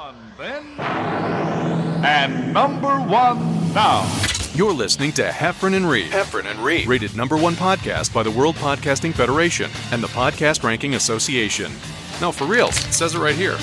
one then, and number one now. You're listening to Heffron and Reep. Heffron and Reep. Rated number one podcast by the World Podcasting Federation and the Podcast Ranking Association. No, for reals, it says it right here.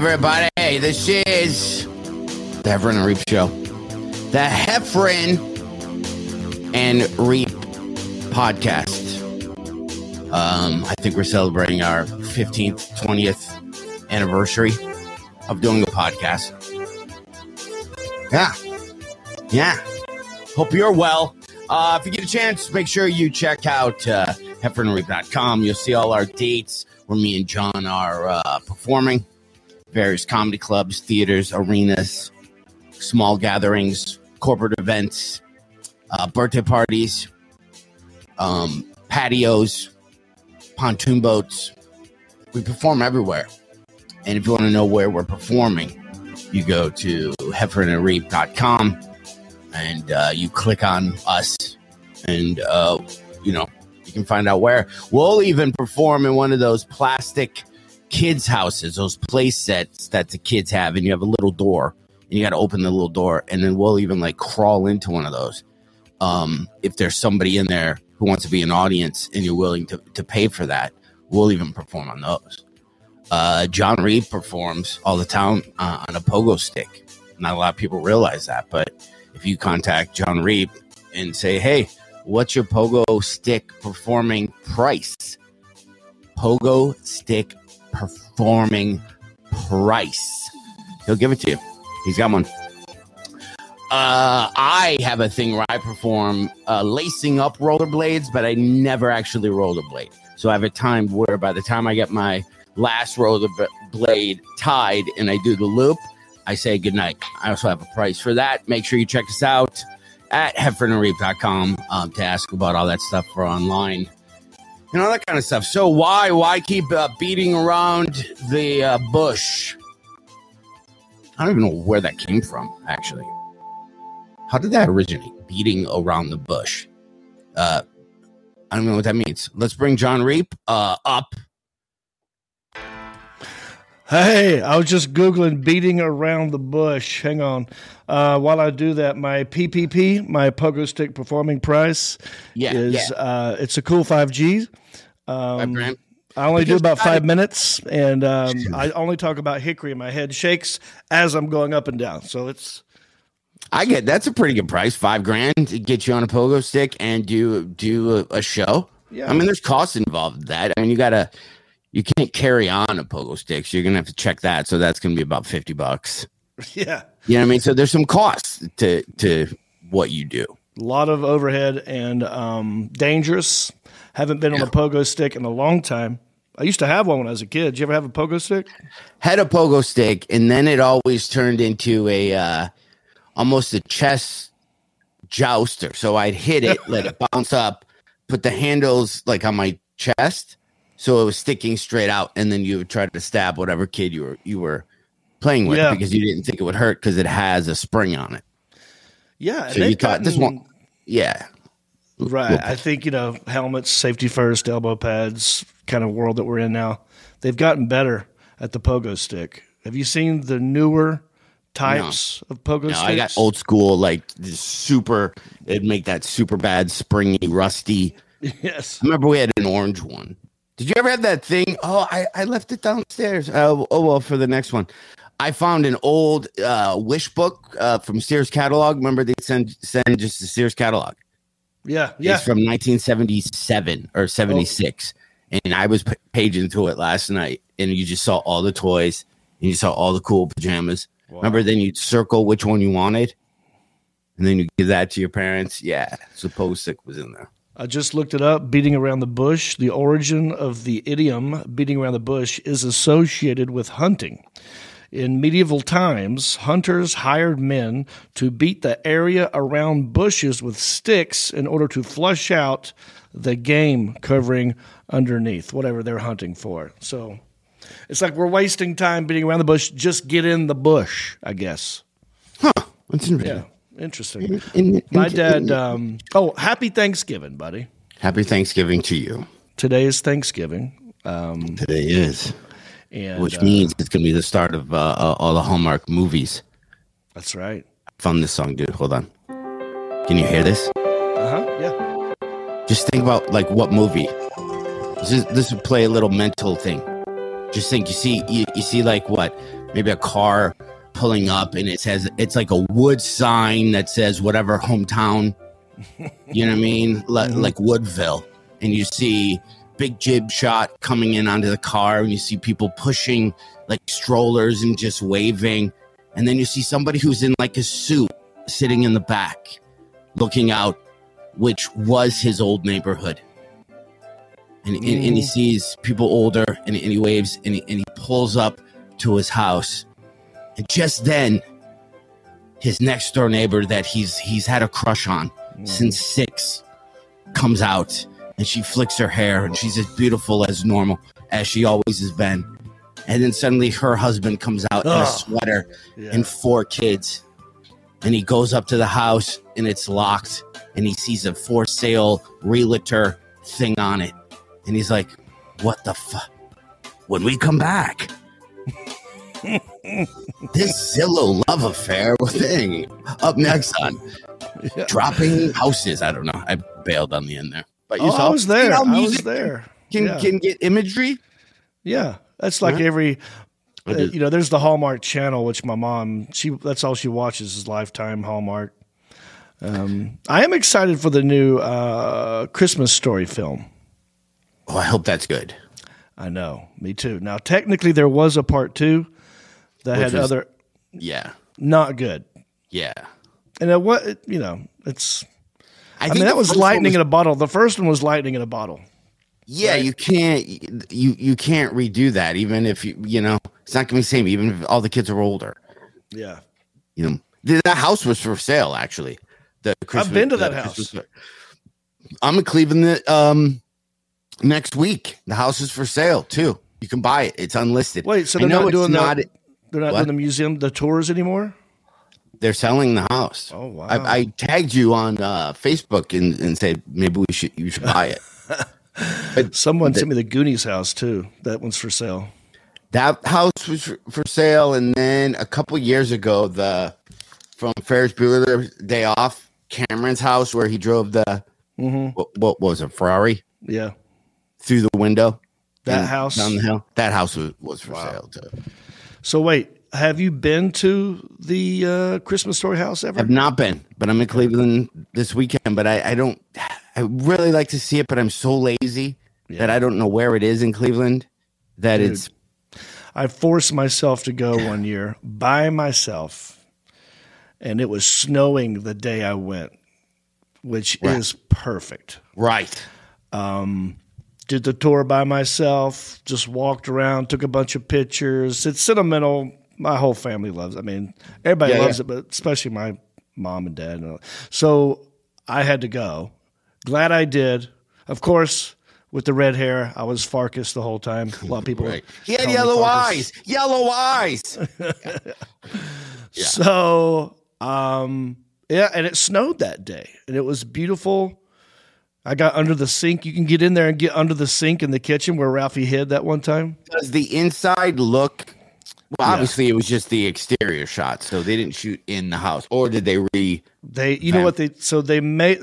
Everybody, this is the Heffron and Reep Show. The Heffron and Reep podcast. Um, I think we're celebrating our 15th, 20th anniversary of doing a podcast. Yeah. Yeah. Hope you're well. Uh, if you get a chance, make sure you check out uh, heffronandreep.com. You'll see all our dates where me and John are uh, performing various comedy clubs, theaters, arenas, small gatherings, corporate events, uh, birthday parties, um, patios, pontoon boats. We perform everywhere. And if you want to know where we're performing, you go to heffronandreep.com and uh, you click on us and, uh, you know, you can find out where. We'll even perform in one of those plastic kids' houses, those play sets that the kids have, and you have a little door, and you got to open the little door, and then we'll even like crawl into one of those. Um, if there's somebody in there who wants to be an audience and you're willing to, to pay for that, we'll even perform on those. Uh, Jon Reep performs all the time uh, on a pogo stick. Not a lot of people realize that, but if you contact Jon Reep and say, "Hey, what's your pogo stick performing price?" Pogo stick performing price. He'll give it to you. He's got one. Uh, I have a thing where I perform uh, lacing up rollerblades, but I never actually rollerblade. So I have a time where by the time I get my last rollerblade tied and I do the loop, I say goodnight. I also have a price for that. Make sure you check us out at heffronandreep.com um, to ask about all that stuff for online and all that kind of stuff. So why why keep uh, beating around the uh, bush? I don't even know where that came from. Actually, how did that originate? Beating around the bush. Uh, I don't know what that means. Let's bring Jon Reep uh, up. Hey, I was just Googling beating around the bush. Hang on. Uh, while I do that, my PPP, my pogo stick performing price, Yeah, is yeah. Uh, it's a cool 5G. Five Um, grand. I only do Because about I- five minutes, and um, I only talk about hickory. My head shakes as I'm going up and down. So it's I get that's a pretty good price. Five grand to get you on a pogo stick and do do a, a show. Yeah. I mean, there's costs involved with that. I mean, you gotta you can't carry on a pogo stick, so you're gonna have to check that. So that's gonna be about fifty bucks. yeah, You know what I mean? So there's some costs to to what you do. a lot of overhead and um, dangerous. Haven't been on a pogo stick in a long time. I used to have one when I was a kid. Did you ever have a pogo stick? Had a pogo stick, and then it always turned into a uh, almost a chess jouster. So I'd hit it, let it bounce up, put the handles like on my chest, so it was sticking straight out, and then you would try to stab whatever kid you were you were playing with Yeah. because you didn't think it would hurt because it has a spring on it. Yeah, So you thought this one, yeah, Right. I think, you know, helmets, safety first, elbow pads, kind of world that we're in now. They've gotten better at the pogo stick. Have you seen the newer types of pogo No, sticks? I got old school like super. It'd make that super bad, springy, rusty. Yes. I remember we had an orange one. Did you ever have that thing? Oh, I, I left it downstairs. Uh, oh well, for the next one, I found an old uh, wish book uh, from Sears catalog. Remember they send send just the Sears catalog. Yeah. Yeah. It's from 1977 or 76, and I was p- paging through it last night, and you just saw all the toys, and you saw all the cool pajamas. Remember, then you'd circle which one you wanted, and then you give that to your parents. Yeah, suppose sick was in there. I just looked it up. Beating around the bush. The origin of the idiom "beating around the bush" is associated with hunting. In medieval times, hunters hired men to beat the area around bushes with sticks in order to flush out the game covering underneath, whatever they're hunting for. So it's like we're wasting time beating around the bush. Just get in the bush, I guess. Huh. That's interesting. Yeah, interesting. In- in- My in- dad. Um, oh, happy Thanksgiving, buddy. Happy Thanksgiving to you. Today is Thanksgiving, Today is, and which uh, means it's going to be the start of uh, uh, all the Hallmark movies. that's right. Found this song, dude. Hold on. Can you hear this? Uh huh. Yeah. Just think about like what movie. This, is, this would play a little mental thing. Just think. You see, you, you see like what? Maybe a car pulling up, and it says it's like a wood sign that says whatever hometown. You know what I mean? Like, like Woodville, and you see big jib shot coming in onto the car, and you see people pushing like strollers and just waving, and then you see somebody who's in like a suit sitting in the back, looking out which was his old neighborhood. And, and, and he mm. sees people older and, and he waves and he, and he pulls up to his house. And just then, his next door neighbor that he's he's had a crush on since mm. six comes out and she flicks her hair and she's as beautiful as normal as she always has been. And then suddenly her husband comes out in a Ugh. sweater Yeah. and four kids. And he goes up to the house and it's locked. And he sees a for sale realtor thing on it. And he's like, What the fuck? When we come back, this Zillow love affair thing. Up next on dropping houses. I don't know. I bailed on the end there. But Oh, I was there. how I was there. Can, yeah. can get imagery. yeah. That's like Yeah. every. Uh, you know, there's the Hallmark Channel, which my mom she that's all she watches is Lifetime Hallmark. Um, I am excited for the new uh, Christmas Story film. Oh, I hope that's good. I know, me too. Now, technically, there was a part two that Which had was- other Yeah. not good, Yeah. and it, what you know, it's. I, mean, think that was lightning was- in a bottle. The first one was lightning in a bottle. Yeah, you can't you you can't redo that. Even if you you know it's not gonna be the same. Even if all the kids are older, Yeah, you know the, that house was for sale. Actually, the Christmas, I've been to that house. Christmas- I'm in Cleveland um next week. The house is for sale too. You can buy it. It's unlisted. Wait, so they're not doing not. the they're not What? doing the museum the tours anymore. They're selling the house. Oh, wow. I, I tagged you on uh, Facebook and, and said maybe we should you should buy it. but Someone the- sent me the Goonies house too. That one's for sale. that house was for, for sale, and then a couple years ago, the from Ferris Bueller Day Off, Cameron's house where he drove the Mm-hmm. what, what was it Ferrari Yeah, through the window. That house? down the hill. That house was, was for sale too. So wait, have you been to the uh, Christmas Story house ever? I've not been, but I'm in Cleveland this weekend. But I, I don't. I really like to see it, but I'm so lazy that I don't know where it is in Cleveland. That Dude. it's I forced myself to go one year by myself, and it was snowing the day I went, which Right. is perfect. right. Um, Did the tour by myself, just walked around, took a bunch of pictures. It's sentimental. My whole family loves it. I mean, everybody Yeah, loves yeah. it, but especially my mom and dad. So I had to go. Glad I did. Of course, with the red hair, I was Farkus the whole time. A lot of people. Right. He had yellow eyes. Yellow eyes. So, um, yeah, and it snowed that day, and it was beautiful. I got under the sink. You can get in there and get under the sink in the kitchen where Ralphie hid that one time. Does the inside look? Well, obviously, it was just the exterior shot, so they didn't shoot in the house, or did they re? They, you know what they? So they made.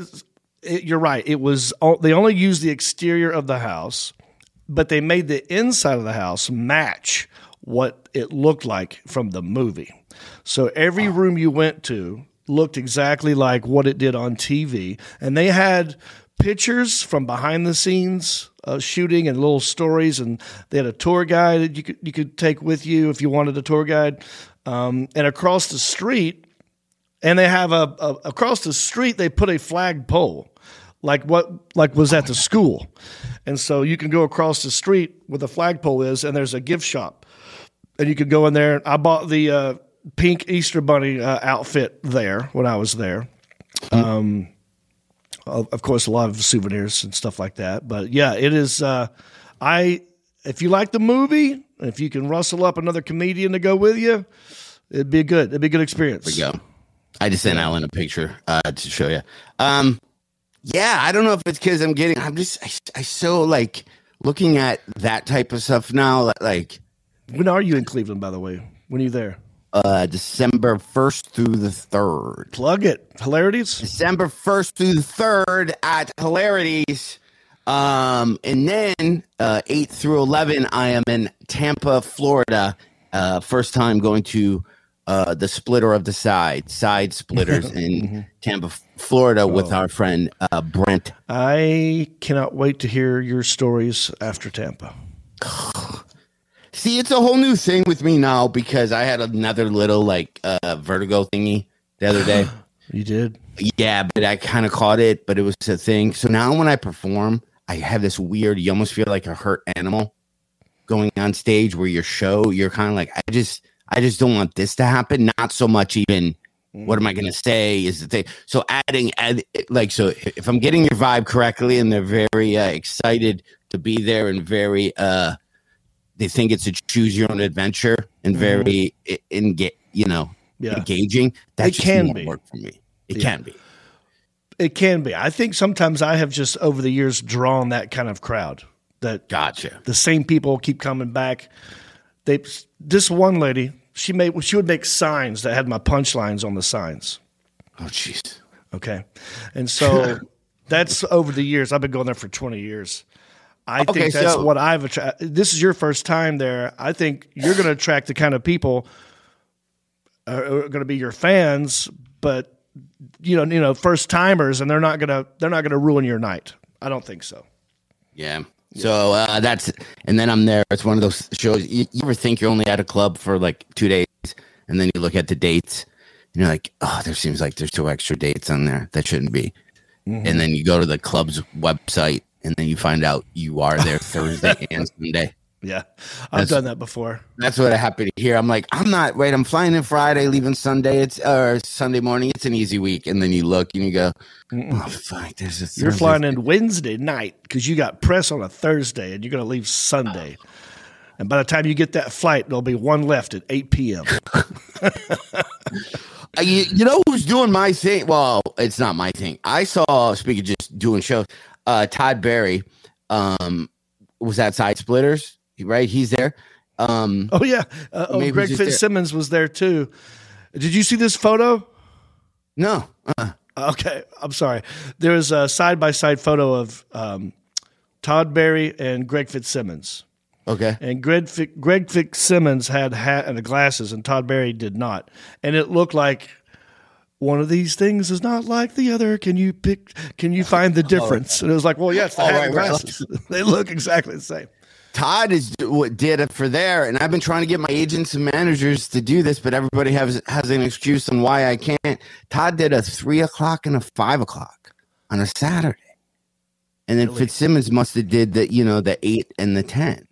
It, you're right. It was. all- They only used the exterior of the house, but they made the inside of the house match what it looked like from the movie. So every room you went to looked exactly like what it did on TV, and they had pictures from behind the scenes uh, shooting and little stories, and they had a tour guide that you could you could take with you if you wanted a tour guide. Um, and across the street, and they have a, a across the street they put a flag pole like what like was at the school. And so you can go across the street where the flagpole is, and there's a gift shop, and you could go in there. I bought the uh, pink Easter bunny uh, outfit there when I was there. Um, of of course, a lot of souvenirs and stuff like that. But yeah, it is. Uh, I if you like the movie, if you can rustle up another comedian to go with you, it'd be good. It'd be a good experience. There you go. I just sent Alan a picture uh, to show you. Um, yeah, I don't know if it's because I'm getting. I'm just. I, I so like looking at that type of stuff now. Like When are you in Cleveland, by the way? When are you there? Uh, December first through the third. Plug it. Hilarities. December 1st through the 3rd at Hilarities. Um, and then uh, 8 through 11, I am in Tampa, Florida. Uh, first time going to uh, the splitter of the side, side splitters in Tampa, Florida with our friend uh, Brent. I cannot wait to hear your stories after Tampa. See, it's a whole new thing with me now because I had another little like uh, vertigo thingy the other day. You did. Yeah, but I kind of caught it, but it was a thing. So now when I perform, I have this weird, you almost feel like a hurt animal going on stage where your show, you're kind of like, I just, I just don't want this to happen. Not so much even, what am I going to say is the thing. So adding, add, like, so if I'm getting your vibe correctly and they're very uh, excited to be there and very, uh, they think it's a choose your own adventure and very mm engage, you know, Yeah. engaging. That It just can be. work for me. It Yeah. can be. It can be. I think sometimes I have just over the years drawn that kind of crowd that Gotcha. the same people keep coming back. They this one lady, she made she would make signs that had my punchlines on the signs. Oh, jeez. Okay. And so that's over the years. I've been going there for 20 years. I Okay, think that's so- what I've attracted. This is your first time there. I think you're going to attract the kind of people uh, are going to be your fans, but you know, you know, first timers, and they're not gonna they're not gonna ruin your night. I don't think so. Yeah. So uh, that's, and then I'm there. It's one of those shows. You, you ever think you're only at a club for like two days, and then you look at the dates, and you're like, oh, there seems like there's two extra dates on there that shouldn't be. And then you go to the club's website, and then you find out you are there Thursday and Sunday. Yeah, I've done that before. That's what to hear. I'm like, I'm not. Wait, I'm flying in Friday, leaving Sunday. It's or Sunday morning. It's an easy week, and then you look and you go, oh fuck, there's a You're flying in Wednesday night because you got press on a Thursday, and you're going to leave Sunday. And by the time you get that flight, there'll be one left at 8 p.m. Uh, you, you know who's doing my thing? Well, it's not my thing. I saw, speaking of just doing shows, uh, Todd Barry um, was at Side Splitters, right? He's there. Um, Oh yeah, uh, oh, Greg just there. Fitzsimmons was there too. Did you see this photo? no, uh, Okay, I'm sorry. There is a side by side photo of um, Todd Barry and Greg Fitzsimmons. okay. And Greg, Greg Fitzsimmons had hat and glasses, and Todd Barry did not. And it looked like one of these things is not like the other. Can you pick? Can you find the difference? And it was like, well, yeah, it's the right, and right. they look exactly the same. Todd is what did it for there, and I've been trying to get my agents and managers to do this, but everybody has has an excuse on why I can't. Todd did a three o'clock and a five o'clock on a Saturday, and then Fitzsimmons must have did the you know the eight and the ten.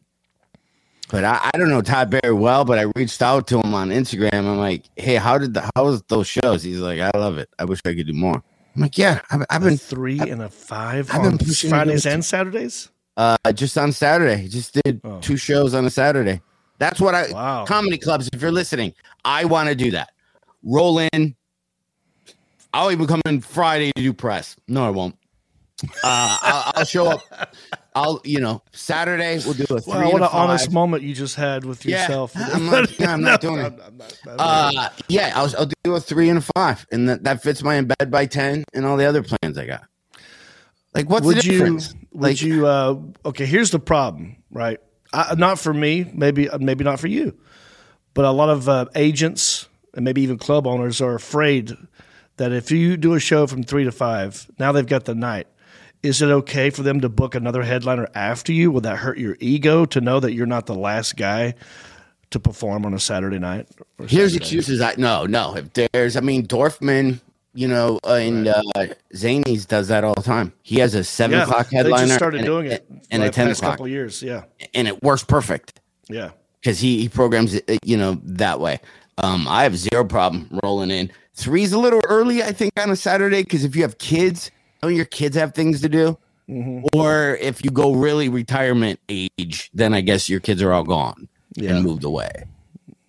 But I, I don't know Todd very well, but I reached out to him on Instagram. I'm like, hey, how did the how was those shows? He's like, I love it. I wish I could do more. I'm like, yeah, I've, I've A been three and a five I've been Fridays and Saturdays. uh, just on Saturday. Just did Oh. two shows on a Saturday. That's what I Wow. comedy clubs. If you're listening, I want to do that. Roll in. I'll even come in Friday to do press. No, I won't. Uh, I'll, I'll show up. I'll you know Saturday we'll do a three. Wow, what an honest moment you just had with Yeah, yourself. I'm not- I'm not doing it. I'm not- I'm not- Uh, yeah, I'll, I'll do a three and a five, and that, that fits my in bed by ten and all the other plans I got. Like, what's would the you difference? would like, you uh okay here's the problem right I, not for me maybe maybe not for you but a lot of uh, agents and maybe even club owners are afraid that if you do a show from three to five now they've got the night is it okay for them to book another headliner after you will that hurt your ego to know that you're not the last guy to perform on a saturday night Here's Saturday? excuses. I no, no. If there's, I mean, Dorfman you know, uh, and uh, Zanies does that all the time. He has a seven o'clock headliner. They just started and doing it and a ten o'clock, couple years. Yeah, and it works perfect yeah. because he he programs it, you know, that way. Um, I have zero problem rolling in. Three's a little early, I think, on a Saturday because if you have kids, don't your kids have things to do? Mm-hmm. Or if you go really retirement age, then I guess your kids are all gone Yeah. and moved away.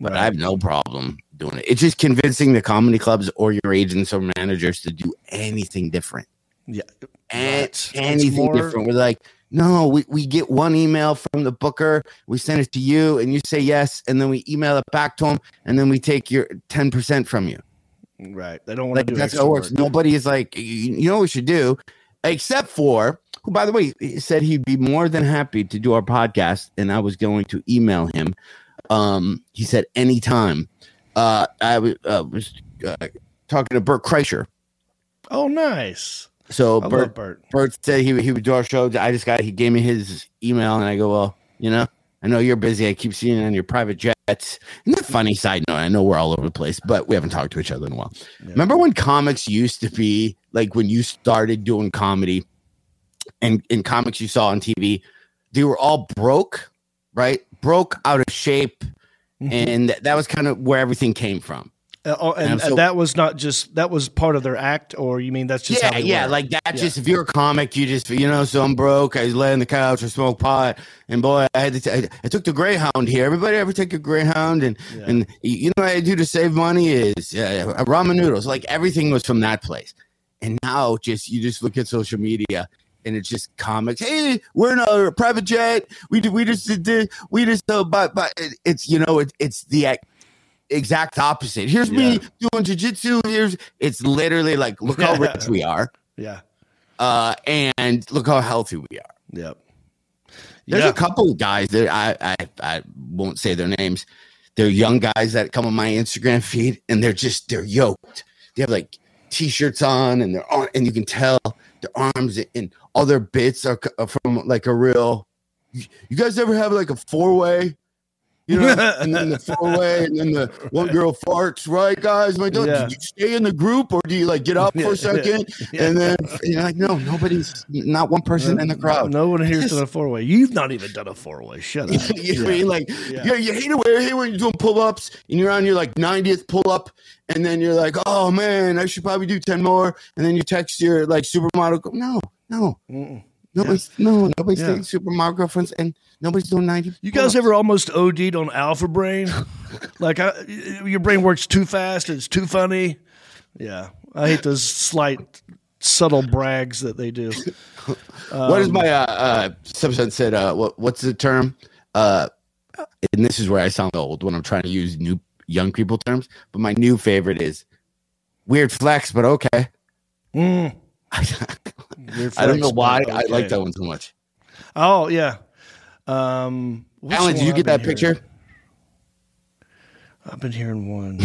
But Right. I have no problem doing it. It's just convincing the comedy clubs or your agents or managers to do anything different. Yeah. And It's anything more- different. We're like, no, we, we get one email from the booker, we send it to you, and you say yes, and then we email it back to them, and then we take your 10% from you. Right. They don't want Like to do that's how it works. work. Nobody is like, you, know what we should do, except for who, by the way, he said he'd be more than happy to do our podcast, and I was going to email him. Um, he said anytime. Uh, I was, uh, was uh, talking to Bert Kreischer. Oh, nice. So I Bert, Bert. Bert said he he would do our show. I just got he gave me his email, and I go, well, you know, I know you're busy. I keep seeing you on your private jets. And the funny side note, I know we're all over the place, but we haven't talked to each other in a while. Remember when comics used to be like when you started doing comedy, and in comics you saw on TV, they were all broke, right? Broke, out of shape, mm-hmm. and that was kind of where everything came from. Uh, oh, and, And so- and that was not just that was part of their act, or you mean that's just yeah, how they yeah, like that. Just if you're a comic, you just you know. So I'm broke. I lay on the couch. I smoke pot, and boy, I had to. T- I, I took the Greyhound here. Everybody ever take a Greyhound? And and you know what I do to save money is uh, ramen noodles. Like everything was from that place. And now, just you just look at social media. And it's just comics. Hey, we're in a private jet. We do, we just did we just uh, but but it's you know it, it's the ex- exact opposite. Here's me doing jujitsu. Here's it's literally like look how rich we are yeah, uh, and look how healthy we are. yep. There's Yeah. a couple of guys that I, I I won't say their names. They're young guys that come on my Instagram feed, and they're just they're yoked. They have like t-shirts on, and they're on, and you can tell their arms and all their bits are, are from like a real. You guys ever have like a four way? You know, and then the four way, and then the one girl farts, right, guys? My God, Yeah. did you stay in the group, or do you like get up for a second, and then you're like, no, nobody's not one person in the crowd. No one here's done a four way. You've not even done a four way. Shut up. you I mean like Yeah. yeah. you hate it when, hate when you're doing pull-ups and you're on your like 90th pull-up and then you're like oh man i should probably do 10 more and then you text your like supermodel go, no no nobody's no nobody's Yeah. taking supermodel girlfriends and nobody's doing 90 You guys ever almost OD'd on Alpha Brain? like I, your brain works too fast. It's too funny. Yeah, I hate those slight, subtle brags that they do. what is my uh uh substance said uh what what's the term uh and this is where i sound old when i'm trying to use new young people terms but my new favorite is weird flex but okay Mm, I don't know why but I like that one so much. Oh yeah. Um, Alan, did you get that hearing? picture? I've been hearing one.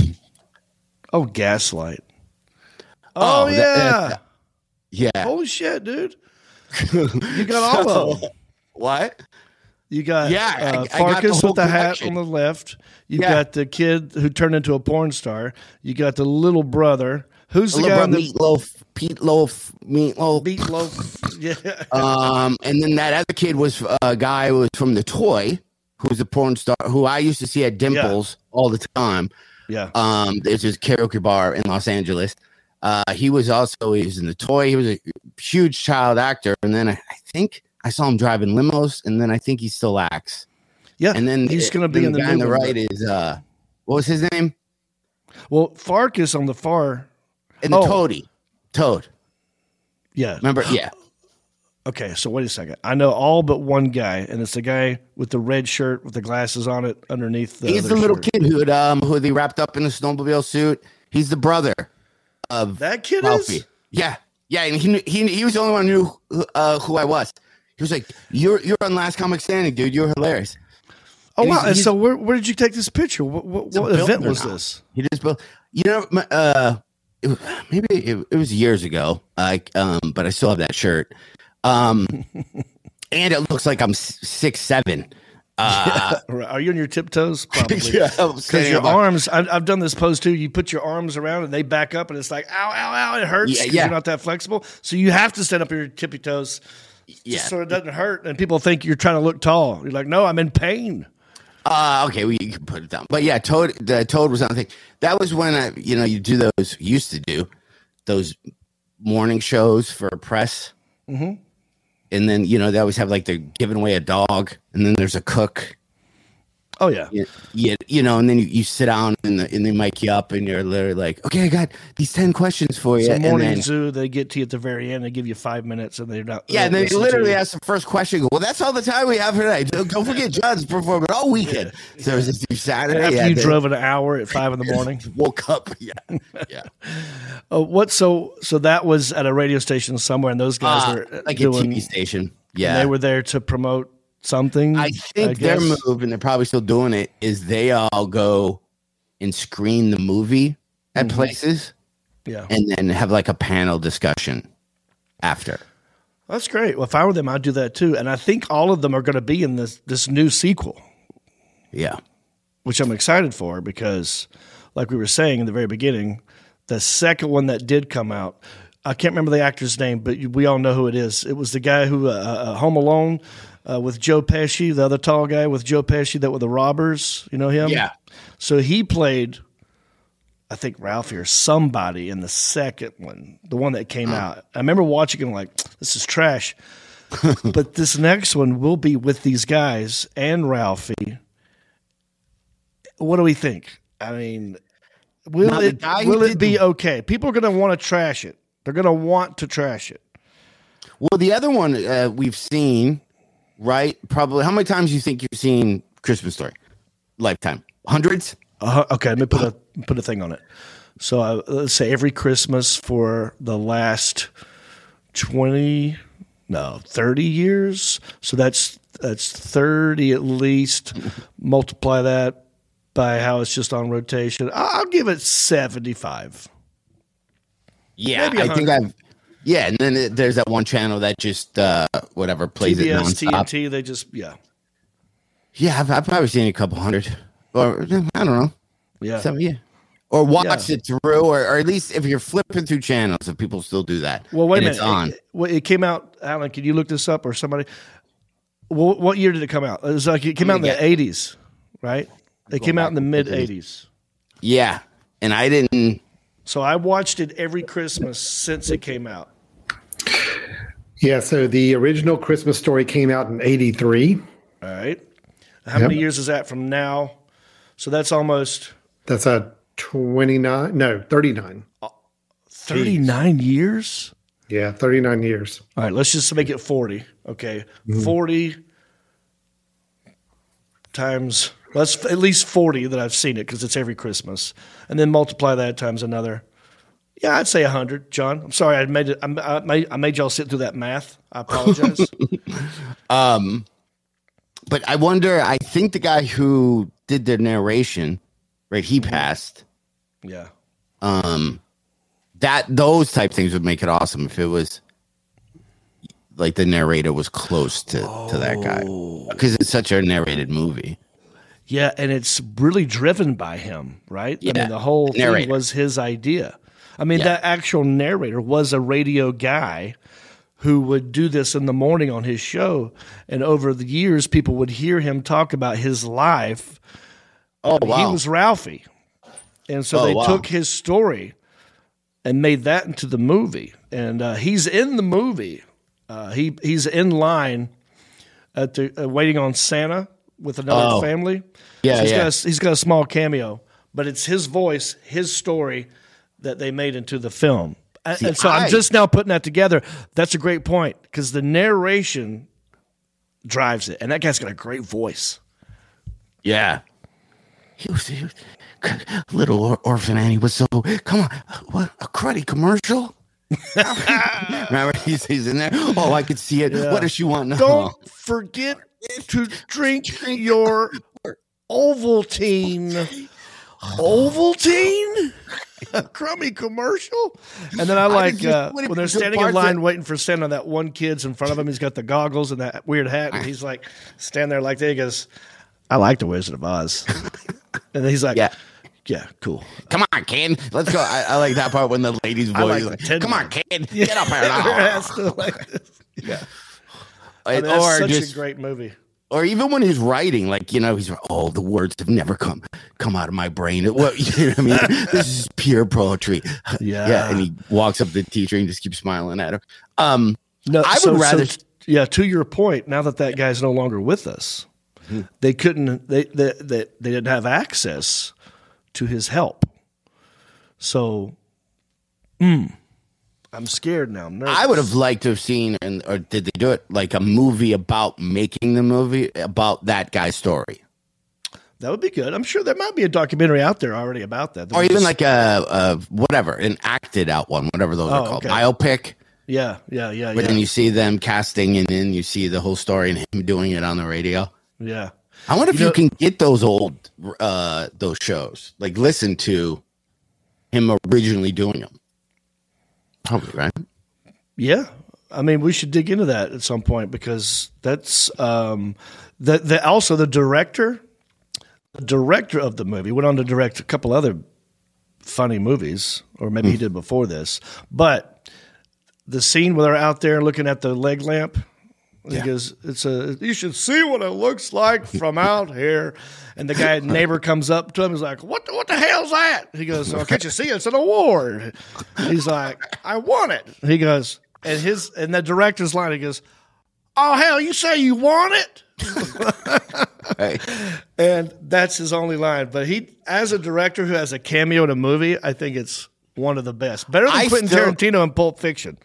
Oh, gaslight. Oh, Oh, yeah. that- Yeah. Holy shit, dude! You got all of them. What? You got Yeah, I- uh, I got the Farkus with the hat on the left. You Yeah. got the kid who turned into a porn star. You got the little brother. Who's the guy in the meatloaf, Pete Loaf, meatloaf. meatloaf? yeah, Um, and then that other kid was uh, a guy who was from the toy, who's a porn star, who I used to see at Dimples all the time. yeah. Um, there's this karaoke bar in Los Angeles. Uh, he was also he was in the toy. He was a huge child actor, and then I, I think I saw him driving limos, and then I think he still acts. yeah, And then he's going to be in the the guy on the right is uh, what was his name? Well, Farkus on the far. And the Oh. Toady, Toad. Yeah. Remember? Yeah. Okay, so wait a second. I know all but one guy, and it's the guy with the red shirt with the glasses on it underneath the. He's the little shirt. kid who had, um who they wrapped up in a snowmobile suit. He's the brother of That kid Ralphie. is. Yeah, yeah, and he he he was the only one who knew who, uh, who I was. He was like, "You're you're on Last Comic Standing, dude. You're hilarious." Oh And wow! And so where where did you take this picture? What what, what event was now. this? He just built. You know, uh, it, maybe it, it was years ago. Like, um, but I still have that shirt. Um, and it looks like I'm six seven. Are you on your tiptoes? Probably. yeah, Because your arms, I, I've done this pose too. You put your arms around and they back up, and it's like, ow, ow, ow, it hurts. Yeah, yeah. You're not that flexible. So you have to stand up on your tippy toes Yeah. so it doesn't hurt. And people think you're trying to look tall. You're like, no, I'm in pain. Uh, okay, well, you can put it down. But yeah, Toad, the Toad was on the thing. That was when I, you know, you do those, used to do those morning shows for a press. Mm-hmm. And then, you know, they always have like they're giving away a dog, and then there's a cook. Oh, yeah. You, you, you know, and then you, you sit down and, the, and they mic you up, and you're literally like, okay, I got these 10 questions for you. It's and morning then, zoo. They get to you at the very end. They give you five minutes and they're not. yeah, and then listen you to literally ask the first question. Well, that's all the time we have for tonight. Don't, forget Judd's performing all weekend. So it was just through Saturday. After yeah, you they- drove an hour at five in the morning. woke up. Yeah, yeah. Uh, what? So, so that was at a radio station somewhere, and those guys Uh, were uh, like doing. a TV station. and Yeah, they were there to promote something. I think their move, and they're probably still doing it, is they all go and screen the movie at Mm-hmm. places, Yeah, and then have like a panel discussion after. that's great. Well, if I were them, I'd do that too. And I think all of them are going to be in this this new sequel, Yeah, which I'm excited for because, like we were saying in the very beginning, the second one that did come out. I can't remember the actor's name, but we all know who it is. It was the guy who uh, uh, Home Alone uh, with Joe Pesci, the other tall guy with Joe Pesci that were the robbers. You know him? Yeah. So he played, I think Ralphie or somebody in the second one, the one that came out. I remember watching him like this is trash. but this next one will be with these guys and Ralphie. What do we think? I mean, will Now, it will it be okay? People are going to want to trash it. They're going to want to trash it. Well, the other one uh, we've seen, right? Probably. How many times do you think you've seen Christmas Story? Lifetime, hundreds. Uh, okay, let me put a put a thing on it. So uh, let's say every Christmas for the last twenty, no, thirty years. So that's that's thirty at least. Multiply that by how it's just on rotation. I'll give it seventy five. Yeah, I think I've. Yeah, and then it- there's that one channel that just uh, whatever plays it TBS, nonstop. TNT, they just yeah, Yeah, I've, I've probably seen a couple hundred, or I don't know, yeah. some yeah, or watched Yeah. it through, or, or at least if you're flipping through channels, if people still do that. Well, wait and a it's on. It, well, it came out. Alan, can you look this up or somebody? Well, what year did it come out? It was like it came out in the get- eighties, right? It came out in the mid eighties. Yeah, and I didn't. So I watched it every Christmas since it came out. Yeah, so the original Christmas story came out in 83. All right. How many years is that from now? So that's almost That's a 29, no, 39. Uh, 39 years? Yeah, 39 years. All right, let's just make it 40. Okay. Mm-hmm. 40 times, let's at least 40 that I've seen it because it's every Christmas. And then multiply that times another. Yeah, I'd say 100, John. I'm sorry I made it. I made, I made y'all sit through that math. I apologize. Um, but I wonder. I think the guy who did the narration, right? He passed. yeah. Um, that those type things would make it awesome if it was like the narrator was close to to that guy Oh. because it's such a narrated movie. Yeah, and it's really driven by him, right? I mean, the whole thing was his idea. I mean, Yeah. that actual narrator was a radio guy who would do this in the morning on his show. And over the years, people would hear him talk about his life. Oh wow! He was Ralphie. And so Oh, they wow. took his story and made that into the movie. And uh, he's in the movie. Uh, he he's in line at the uh, waiting on Santa with another Oh. family. Yeah, So he's yeah. got a, he's got a small cameo, but it's his voice, his story that they made into the film. And, See, and so I- I'm just now putting that together. That's a great point because the narration drives it, and that guy's got a great voice. yeah. He was, he was little or, orphan Annie was so come on what a cruddy commercial. Remember he's, he's in there. Oh, I could see it. What does she want now? Don't forget to drink your Ovaltine. Ovaltine, a crummy commercial. And then I like just- uh, when they're standing in line of- waiting for Santa. That one kid's in front of him. He's got the goggles and that weird hat, and he's like stand there like that. He goes, "I like the Wizard of Oz," and then he's like, Yeah. yeah, cool." Come on, kid. Let's go. I, I like that part when the lady's I voice like like, Come on, kid. Get up here. That's still like. Yeah, I mean, or such just a great movie. or even when he's writing, like you know, he's oh, the words have never come come out of my brain. What you know what I mean? this is pure poetry. Yeah. yeah. And he walks up to the teacher and just keeps smiling at her. Um, No, I would so- so, rather- yeah, to your point, now that that guy's no longer with us, Hmm. they couldn't. They, they they they didn't have access to his help. So, mm, I'm scared now. I'm nervous. I would have liked to have seen, and or did they do it like a movie about making the movie about that guy's story, That would be good. I'm sure there might be a documentary out there already about that. or even like a, a whatever, an acted out one, whatever those are Oh, called, okay. biopic. yeah, yeah, yeah, But yeah, then you see them casting, and then you see the whole story and him doing it on the radio. yeah. I wonder if You you, can get those old uh those shows, like listen to him originally doing them. Probably right. Yeah. I mean, we should dig into that at some point because that's um, the, the also the director, the director of the movie went on to direct a couple other funny movies, or maybe he did before this. But the scene where they're out there looking at the leg lamp, he goes, "It's a you should see what it looks like from out here." And the guy neighbor comes up to him, he's like, "What the, what the hell's that?" He goes, "Oh, can't you see it's an award?" He's like, "I want it." He goes, and his and the director's line, he goes, "Oh hell, you say you want it?" Hey, And that's his only line. But he, as a director who has a cameo in a movie, I think it's one of the best. Better than I Quentin still- Tarantino in Pulp Fiction.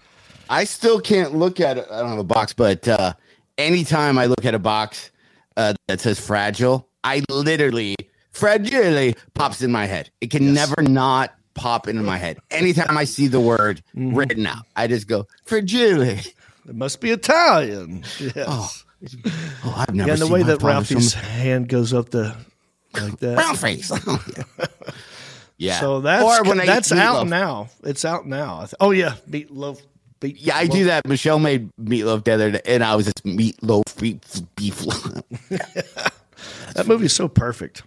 I still can't look at it. I don't have a box, but uh anytime I look at a box uh, that says fragile, I literally fragilely pops in my head. It can never not pop into my head. Anytime I see the word Mm-hmm. written out, I just go fragile. It must be Italian. Yes. Oh, I've never yeah, and the seen way that Ralphie's hand goes up the like that. face. Oh, yeah. So that's that's out now. It's out now. Oh yeah, meatloaf. Beat, Yeah, I do that. Michelle made meatloaf the other day, and I was just meatloaf beef. beef. That is so perfect.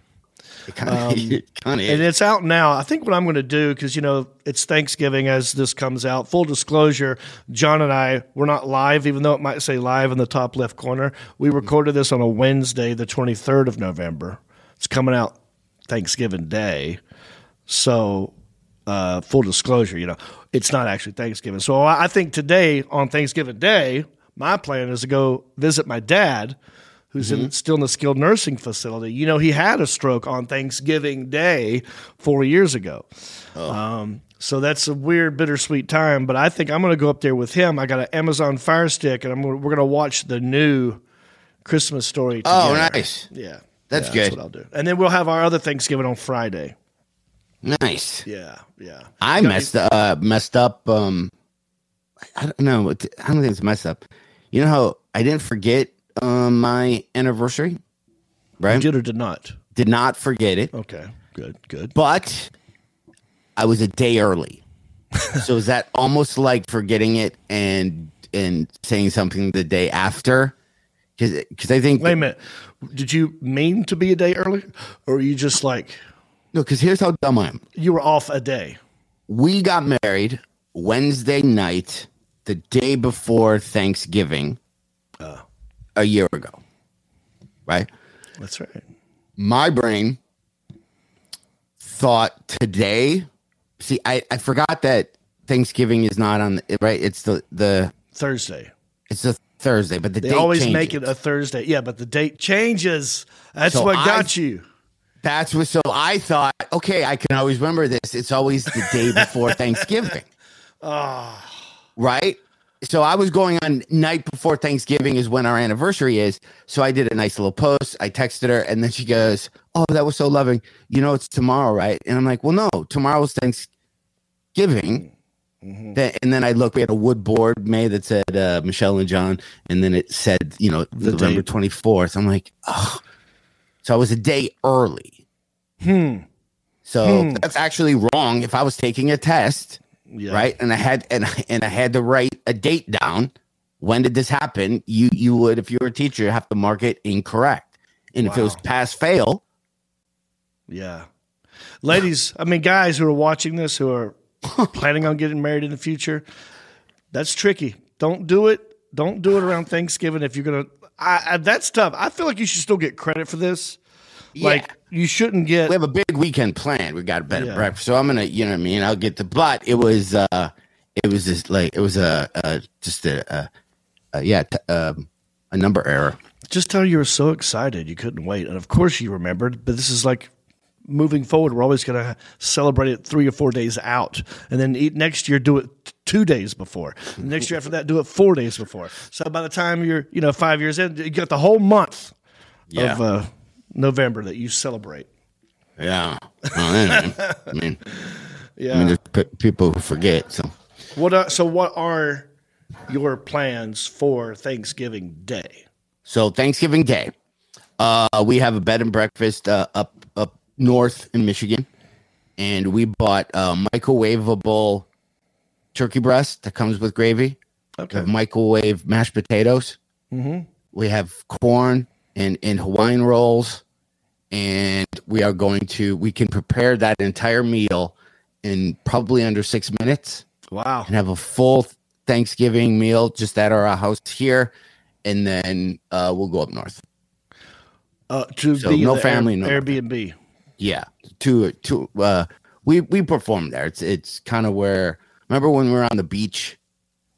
it kind of, kind And it's out now. I think what I'm going to do, because, you know, it's Thanksgiving as this comes out. Full disclosure, John and I, we're not live, even though it might say live in the top left corner. We mm-hmm. recorded this on a Wednesday, the 23rd of November. It's coming out Thanksgiving Day. So, uh, full disclosure, you know, it's not actually Thanksgiving. So I think today, on Thanksgiving Day, my plan is to go visit my dad, who's in, still in the skilled nursing facility. You know, he had a stroke on Thanksgiving Day four years ago. Um, so that's a weird, bittersweet time. But I think I'm going to go up there with him. I got an Amazon Fire Stick, and gonna, we're going to watch the new Christmas story. Oh, nice. Yeah, That's Yeah, good. That's what I'll do. And then we'll have our other Thanksgiving on Friday. Nice. Yeah, yeah. I messed uh messed up. Um, I don't know. I don't think it's messed up. You know how I didn't forget um my anniversary, You right? did or did not? Did not forget it, Okay, good, good. but I was a day early. so is that almost like forgetting it and and saying something the day after? Because I think Wait a minute. Did you mean to be a day early, or were you just like no. Because here's how dumb I am. you were off a day? we got married Wednesday night, the day before Thanksgiving, uh. a year ago. Right? That's right. My brain thought today. See, I, I forgot that Thanksgiving is not on the right. It's the the Thursday. it's the Thursday, but the They date always changes. make it a Thursday. Yeah, but the date changes. That's So what I- got you. That's what. So I thought, okay, I can always remember this. It's always the day before Thanksgiving. Right. So I was going on night before Thanksgiving is when our anniversary is. So I did a nice little post. I texted her, and then she goes, "Oh, that was so loving. You know, it's tomorrow, right?" And I'm like, "Well, no, tomorrow's Thanksgiving." Then, and then I looked. We had a wood board made that said uh, Michelle and John, and then it said, you know, November date. 24th. I'm like, oh. So I was a day early. Hmm. So that's actually wrong. If I was taking a test, Yeah. right, and I had and and I had to write a date down. When did this happen? You you would, if you were a teacher, have to mark it incorrect. And if it was pass fail, Yeah. Ladies, I mean, guys who are watching this who are planning on getting married in the future, that's tricky. Don't do it. Don't do it around Thanksgiving if you're going to. I, I, that's tough. I feel like you should still get credit for this. Like, you shouldn't get. we have a big weekend planned. We got a bed Yeah. breakfast, so I'm gonna, you know, what I mean, I'll get the. But it was, uh it was just like it was a, a just a, a, a yeah, t- um, a number error. Just tell you were so excited you couldn't wait. And of course you remembered, but this is like moving forward. We're always going to celebrate it three or four days out. And then eat, next year, do it two days before. Next year after that, do it four days before. So by the time you're, you know, five years in, you got the whole month Yeah, of uh, November that you celebrate. yeah. Well, anyway, I mean, Yeah. I mean, there's p- people who forget. So what are, so what are your plans for Thanksgiving Day? So Thanksgiving Day, uh, we have a bed and breakfast uh, up north in Michigan, and we bought a microwavable turkey breast that comes with gravy. Okay. microwave mashed potatoes. Mm-hmm. We have corn and and Hawaiian rolls, and we are going to we can prepare that entire meal in probably under six minutes Wow. and have a full Thanksgiving meal just at our house here, and then uh, we'll go up north. Uh, to So the, no the family, Air, no- Airbnb. Yeah, to to uh, we we perform there. It's it's kind of where remember when we were on the beach.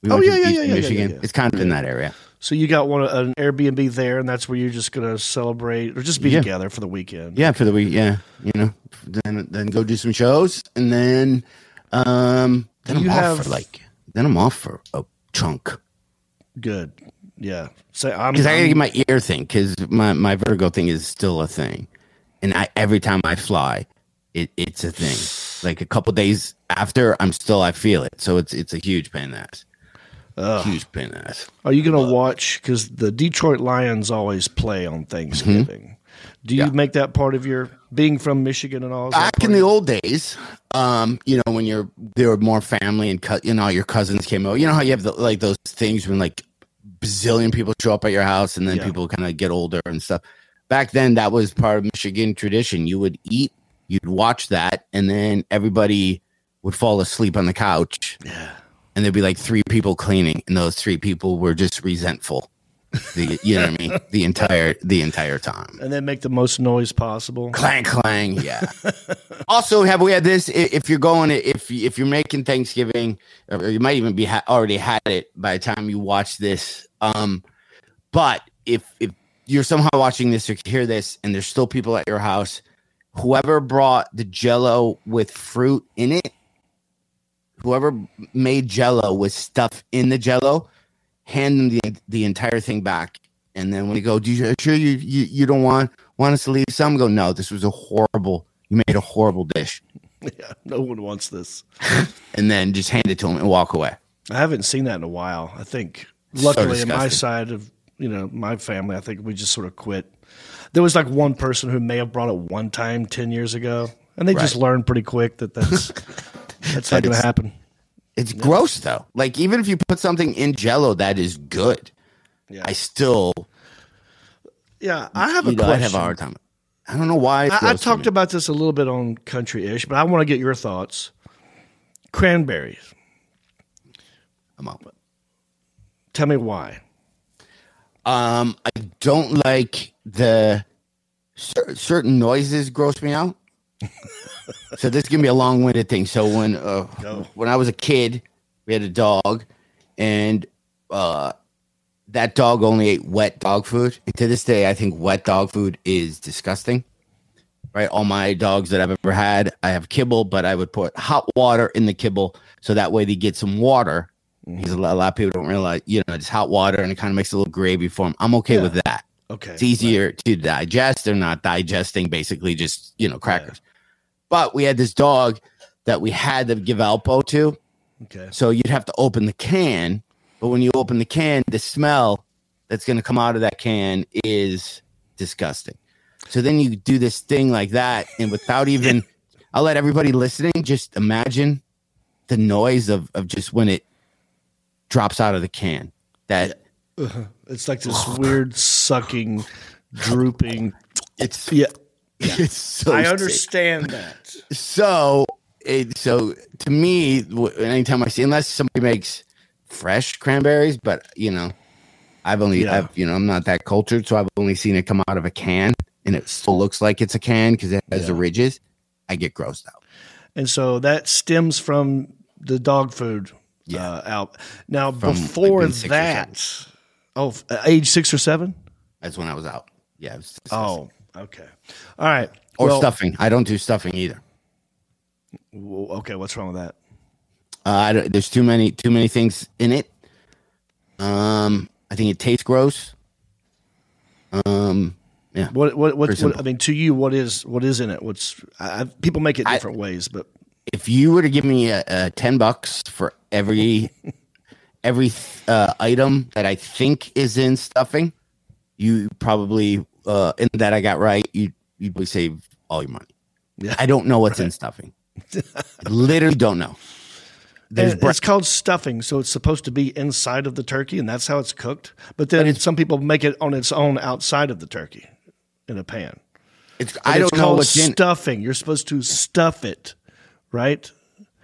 We Oh, yeah, yeah, beach yeah, in yeah, Michigan. yeah, yeah. It's kind of in that area. So you got one an Airbnb there, and that's where you're just gonna celebrate or just be Yeah. together for the weekend. Yeah, for the week. Yeah, you know, then then go do some shows, and then um then Do I'm you off have- for like then I'm off for a chunk Good. Yeah. So I'm, because I gotta get my ear thing because my my vertigo thing is still a thing, and I every time I fly, it it's a thing. Like a couple days after, I'm still I feel it, so it's it's a huge pain in the ass. Huge pain in the ass. Are you gonna watch? Because the Detroit Lions always play on Thanksgiving. Do you Mm-hmm. Yeah. make that part of your being from Michigan and all? back in the old days, um, you know, when you're there were more family and cut, you know, your cousins came over. You know how you have the, like those things when like bazillion people show up at your house and then Yeah. people kind of get older and stuff. Back then, that was part of Michigan tradition. You would eat, you'd watch that, and then everybody would fall asleep on the couch. Yeah. And there'd be like three people cleaning, and those three people were just resentful. The, you know what I mean? The entire the entire time and then make the most noise possible. clang clang yeah also have we had this if you're going if if you're making thanksgiving or you might even be ha- already had it by the time you watch this um but if if you're somehow watching this or hear this and there's still people at your house whoever brought the jello with fruit in it whoever made jello with stuff in the jello hand them the, the entire thing back and then when you go do you sure you, you you don't want want us to leave some go no this was a horrible you made a horrible dish yeah. No one wants this. and then just hand it to them and walk away I haven't seen that in a while. I think, So luckily, on my side of you know my family, I think we just sort of quit. There was like one person who may have brought it one time ten years ago, and they just learned pretty quick that that's that's not going to It's- happen. it's gross though like even if you put something in jello that is good Yeah, i still yeah. I have a know, question. i'd have a hard time i don't know why I, I talked about this a little bit on Country Ish, but I want to get your thoughts. Cranberries. I'm up. Tell me why. Um, I don't like the cer- certain noises gross me out. so this is gonna be a long-winded thing. So when uh, when I was a kid, we had a dog, and uh, that dog only ate wet dog food. And to this day, I think wet dog food is disgusting. Right, all my dogs that I've ever had, I have kibble, but I would put hot water in the kibble so that way they get some water. Because a lot, a lot of people don't realize, you know, it's hot water and it kind of makes a little gravy for them. I'm okay with that. Okay. It's easier to digest. They're not digesting basically just, you know, crackers. But we had this dog that we had to give Alpo to. Okay. So you'd have to open the can. But when you open the can, the smell that's going to come out of that can is disgusting. So then you do this thing like that. And without even, I'll let everybody listening just imagine the noise of of just when it drops out of the can. That uh-huh. It's like this weird sucking, drooping. it's Yeah, it's so I sick. understand that. So it so to me, anytime I see, unless somebody makes fresh cranberries, but you know, I've only, Yeah. I've, you know, I'm not that cultured, so I've only seen it come out of a can, and it still looks like it's a can because it has the ridges. I get grossed out. And so that stems from the dog food uh, out. Now, From, before or that, oh, uh, age six or seven? That's when I was out. Yeah, was. Oh, okay. All right. or Well, stuffing. I don't do stuffing either. Okay, what's wrong with that? Uh, I don't, there's too many too many things in it. Um, I think it tastes gross. Um, yeah. What what what, what I mean to you what is what is in it? What's I, I- people make it I- different ways, but if you were to give me a, a 10 bucks for every every uh, item that i think is in stuffing you probably uh and that i got right you you'd probably save all your money Yeah. i don't know what's in stuffing literally don't know there's bre- it's called stuffing, so it's supposed to be inside of the turkey, and that's how it's cooked. But then some people make it on its own outside of the turkey in a pan. it's, But i it's don't know what's in stuffing. You're supposed to stuff it, right?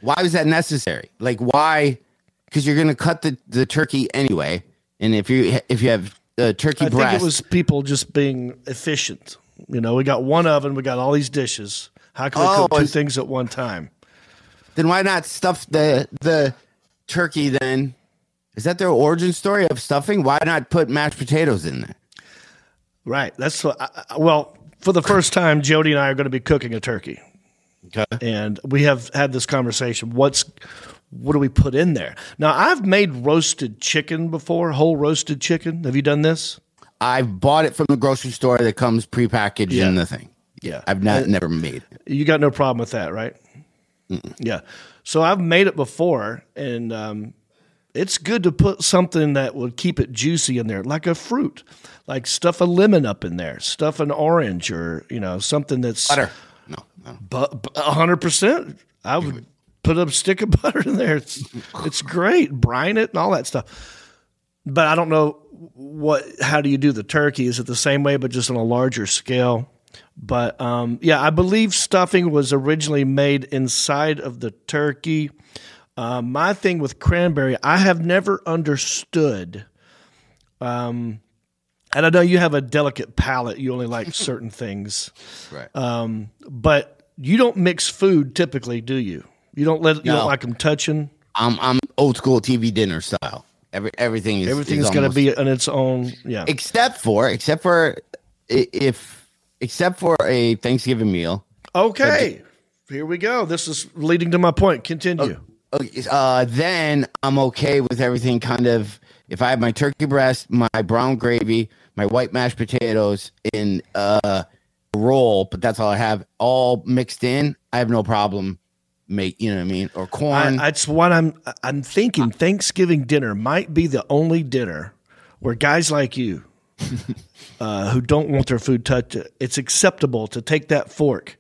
why was that necessary like why because you're gonna cut the, the turkey anyway and if you if you have uh, turkey I breast think it was people just being efficient. You know, we got one oven, we got all these dishes. How can we Oh, cook two things at one time? then why not stuff the the turkey then is that their origin story of stuffing why not put mashed potatoes in there Right. That's what. I- well, for the first time, Jody and I are going to be cooking a turkey, okay and we have had this conversation. What's what do we put in there? Now, I've made roasted chicken before, whole roasted chicken. Have you done this? I've bought it from the grocery store that comes prepackaged Yeah. in the thing Yeah. i've not never made it You got no problem with that, right? Yeah. So I've made it before, and um, it's good to put something that would keep it juicy in there, like a fruit, like stuff a lemon up in there, stuff an orange, or you know something that's butter But a hundred percent, I would put a stick of butter in there. It's it's great, brine it and all that stuff. But I don't know what. How do you do the turkey? Is it the same way, but just on a larger scale? But um, yeah, I believe stuffing was originally made inside of the turkey. Uh, my thing with cranberry, I have never understood. Um, and I know you have a delicate palate; you only like certain things right Um, but you don't mix food typically, do you? You don't let you No. don't like them touching. i'm i'm old school tv dinner style Every, everything is Everything's got to be on its own. Yeah, except for except for if except for a thanksgiving meal okay. Here we go. This is leading to my point. Continue. Okay, uh, then I'm okay with everything kind of. If I have my turkey breast, my brown gravy, my white mashed potatoes in uh, roll, but that's all I have, all mixed in, I have no problem. Make you know what I mean, or corn. I, that's what I'm. I'm thinking. Thanksgiving dinner might be the only dinner where guys like you, uh, who don't want their food touched, it's acceptable to take that fork,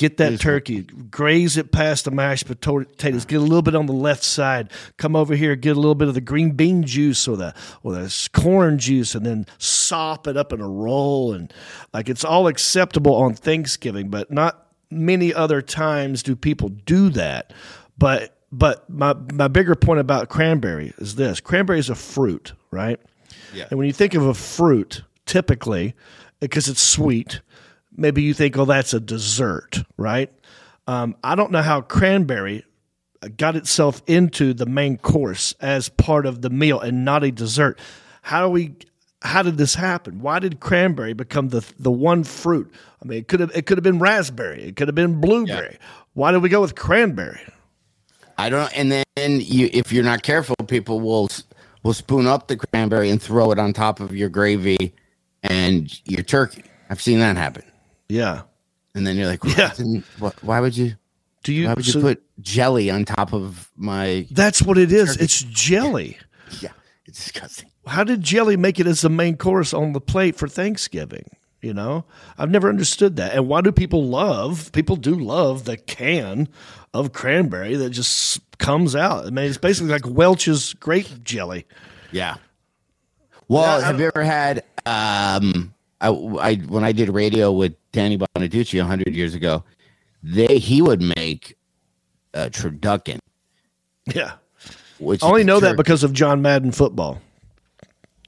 get that turkey, graze it past the mashed potatoes, get a little bit on the left side, come over here, get a little bit of the green bean juice or the or the corn juice, and then sop it up in a roll, and like it's all acceptable on Thanksgiving, but not many other times do people do that. But but my my bigger point about cranberry is this: cranberry is a fruit, right? Yeah. And when you think of a fruit, typically, because it's sweet, maybe you think, oh, that's a dessert, right? Um, I don't know how cranberry got itself into the main course as part of the meal and not a dessert. How do we? How did this happen? Why did cranberry become the the one fruit? I mean, it could have it could have been raspberry, it could have been blueberry. Why did we go with cranberry? I don't. And then you, if you're not careful, people will will spoon up the cranberry and throw it on top of your gravy and your turkey. I've seen that happen. Yeah. And then you're like, Yeah. why would you? Do you? Why would you so put jelly on top of my? that's what it is. It's jelly. Yeah, it's disgusting. How did jelly make it as the main course on the plate for Thanksgiving? You know, I've never understood that. And why do people love? People do love the can of cranberry that just comes out. I mean, it's basically like Welch's grape jelly. Yeah. Well, have you ever had um I, I when I did radio with Danny Bonaduce hundred years ago, they he would make a turducken, Yeah, which I only know that because of John Madden football,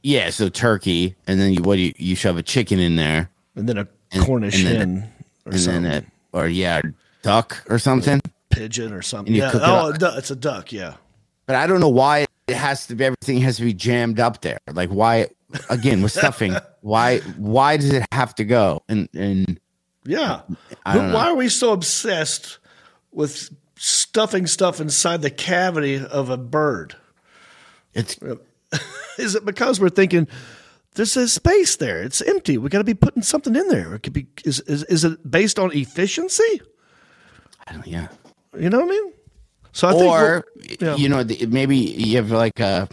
yeah, so turkey, and then you what do you, you shove a chicken in there, and then a And- Cornish and then- hen or and something, then it or yeah, duck or something. pigeon or something. Yeah, it oh, du- it's a duck. Yeah, But I don't know why it has to be everything has to be jammed up there. Like why again with stuffing? why why does it have to go? And and yeah. I don't know. Why are we so obsessed with stuffing stuff inside the cavity of a bird? it's Is it because we're thinking there's a space there? It's empty. We got to be putting something in there. It could be. Is, is is it based on efficiency? I don't, yeah. You know what I mean? So I or think yeah. you know maybe you have like a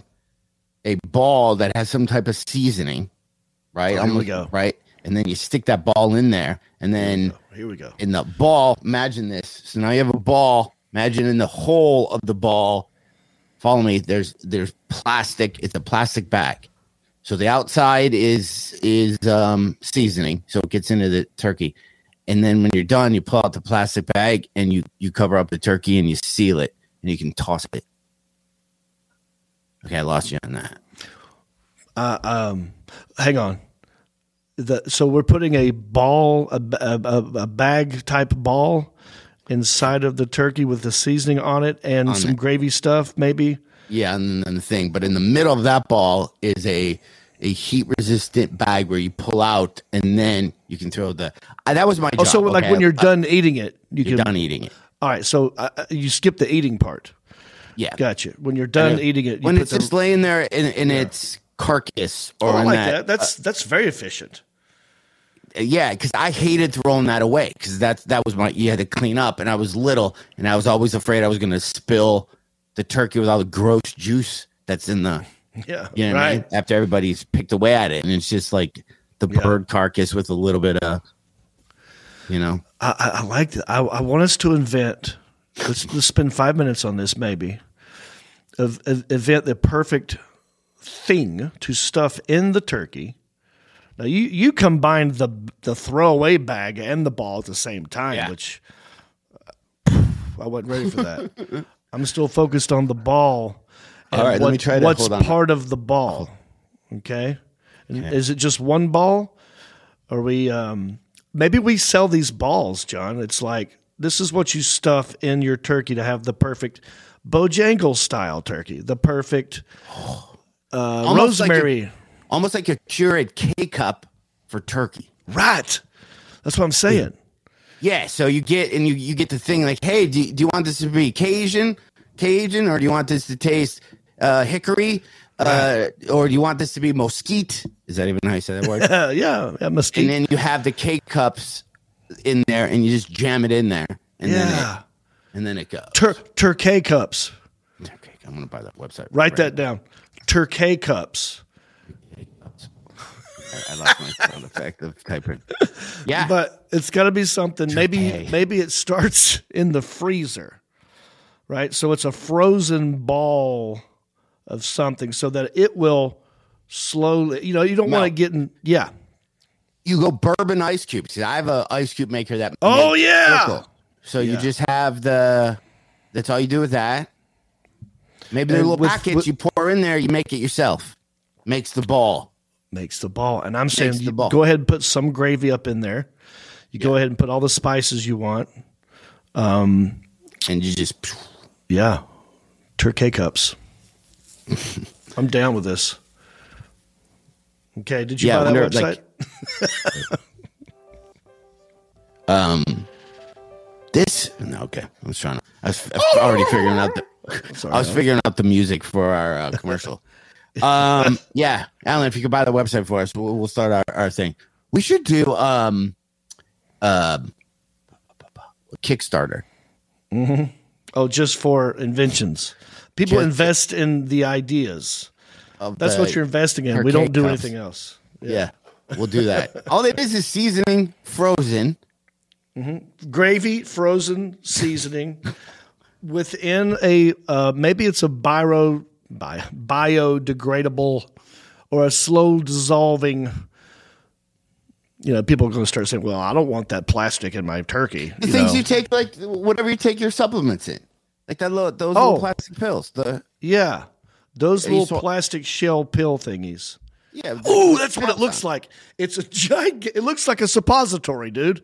a ball that has some type of seasoning, right? Oh, here we go. Right, and then you stick that ball in there, and then here we go. in the ball, imagine this. So now you have a ball. Imagine in the hole of the ball. Follow me. There's there's plastic. It's a plastic bag. So the outside is is um, seasoning, so it gets into the turkey, and then when you're done, you pull out the plastic bag and you you cover up the turkey and you seal it, and you can toss it. Okay, I lost you on that. Um, Hang on. The, so we're putting a ball, a, a, a- bag type ball inside of the turkey with the seasoning on it and some gravy stuff, maybe. Yeah, and then the thing, but in the middle of that ball is a a heat resistant bag where you pull out and then you can throw the. Uh, that was my job. Oh, so like okay? when you're Uh, done eating it, you you're can. done eating it. All right, so uh, uh, you skip the eating part. Yeah, Gotcha. When you're done Yeah. eating it, you when it's the, just laying there in, in its carcass or Oh, I like that, that. That's that's very efficient. uh, yeah, because I hated throwing that away because that's that was my you had to clean up, and I was little, and I was always afraid I was going to spill the turkey with all the gross juice that's in the Yeah, You know what I right. mean? After everybody's picked away at it, and it's just like the Yeah. bird carcass with a little bit of, you know, I, I, I like that. I, I want us to invent. Let's, let's spend five minutes on this, maybe. Of, of invent the perfect thing to stuff in the turkey. Now you you combined the the throwaway bag and the ball at the same time, Yeah. which I wasn't ready for that. I'm still focused on the ball. All right, let me try to- What's hold on. part of the ball? Okay, And is it just one ball? Are we? Um, maybe we sell these balls, John. It's like this is what you stuff in your turkey to have the perfect Bojangle style turkey, the perfect uh, Almost like a- rosemary. almost like a Keurig K cup for turkey. right. That's what I'm saying. Yeah, so you get and you you get the thing like, hey, do, you- do you want this to be Cajun, Cajun, or do you want this to taste uh, hickory, uh, or do you want this to be mesquite? Is that even how you say that word? Yeah, yeah, mesquite. and then you have the K cups in there, and you just jam it in there, and then yeah, it, and then it goes. Tur- Turkey cups. Okay, I'm gonna buy that website. Write that down. Turkey cups. I lost my sound effect of typing. Yeah, But it's got to be something. Maybe Turkey. maybe it starts in the freezer, right? So it's a frozen ball of something, so that it will slowly. You know, you don't want to get in. Yeah. you go bourbon ice cubes. I have a ice cube maker that. Oh yeah. circle. So you just have the. That's all you do with that. Maybe the little with- packets with- you pour in there, you make it yourself. Makes the ball. Makes the ball, and I'm saying the ball. go ahead and put some gravy up in there. You go ahead and put all the spices you want. Um, and you just Yeah, turkey cups. I'm down with this. Okay, did you Yeah, buy that website? like- um no okay i was trying to i was, already figuring out the i was figuring out the music for our uh, commercial um yeah alan if you could buy the website for us we'll, we'll start our, our thing we should do um uh kickstarter Oh, just for inventions. People Just- invest in the ideas. That's the- what you're investing in. We don't do cups. anything else. yeah. We'll do that. All it is is seasoning, frozen. Gravy, frozen seasoning within a uh, maybe it's a bio, bio biodegradable or a slow dissolving. You know, people are going to start saying, "Well, I don't want that plastic in my turkey." The you things know? you take, like whatever you take your supplements in, like that little those Oh. little plastic pills. The yeah, those little saw- plastic shell pill thingies. yeah. Oh, that's what it looks on. like. It's a giant. It looks like a suppository, dude.